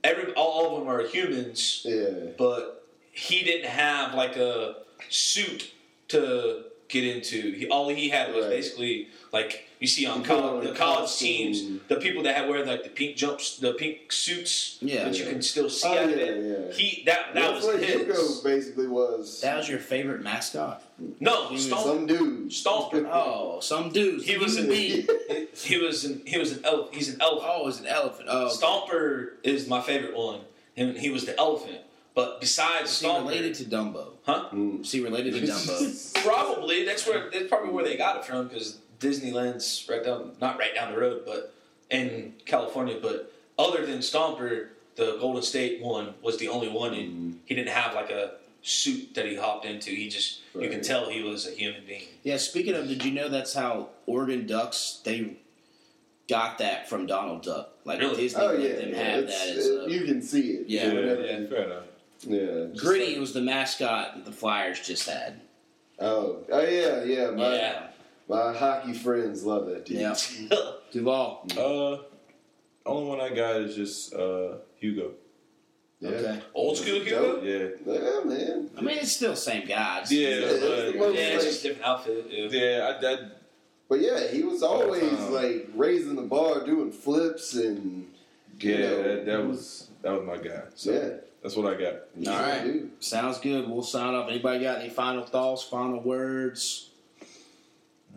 every all of them are humans, Yeah. but he didn't have like a suit to get into. He, all he had was Right. basically like you see on You college, the college costume. teams, the people that had wear like the pink jumps, the pink suits, Yeah. that you can still see Oh, out of yeah, it. yeah. He that that That's was what his. Hugo basically was. That was your favorite mascot? No, He was Some dude. Stomper. Oh, some dudes. He was human an he was an he was an elephant. Oh, he's an elephant. Oh, it's an elephant. Oh, Stomper is my favorite one. Him, he was the elephant. But besides Is he related to Dumbo? huh? Mm. Is he related to Dumbo? Probably that's where that's probably where they got it from because Disneyland's right down not right down the road, but in California. But other than Stomper, the Golden State one was the only one, and he didn't have like a suit that he hopped into. He just you can tell he was a human being. yeah. Speaking of, did you know that's how Oregon Ducks they got that from Donald Duck? Like Really? Disney Oh let them yeah. have that as it- a you can see it. Yeah. Whenever Yeah. you- Fair enough. Yeah. just Gritty like- was the mascot that the Flyers just had. oh, oh yeah, yeah. My Yeah. my hockey friends love that dude. Yeah. Duvall. Uh, only one I got is just uh Hugo. Yeah. Okay. Old school Hugo. Yeah. Yeah, man. I mean, it's still the same guy. It's- Yeah, it's but, most- Yeah, it's just different outfit. Yeah. yeah. I, I But yeah, he was always Um, like raising the bar, doing flips, and yeah, You know. that, that was that was my guy. So yeah. That's what I got. All right. dude. Sounds good. We'll sign off. Anybody got any final thoughts, final words?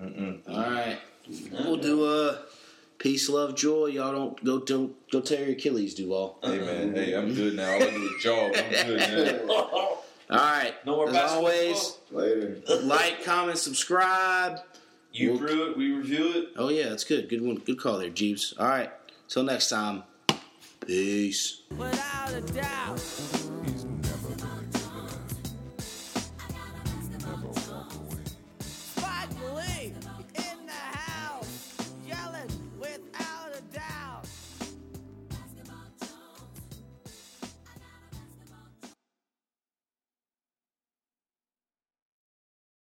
Mm-mm. All right. We'll do a peace, love, joy. Y'all don't go don't go tear your Achilles, Duvall. Hey man, hey, I'm good now. All I do is jog. I'm good now. All right. No more As basketball. always, Later. like, comment, subscribe. You We'll- brew it, we review it. Oh yeah, that's good. Good one. Good call there, Jeebs. All right. Till next time. Peace.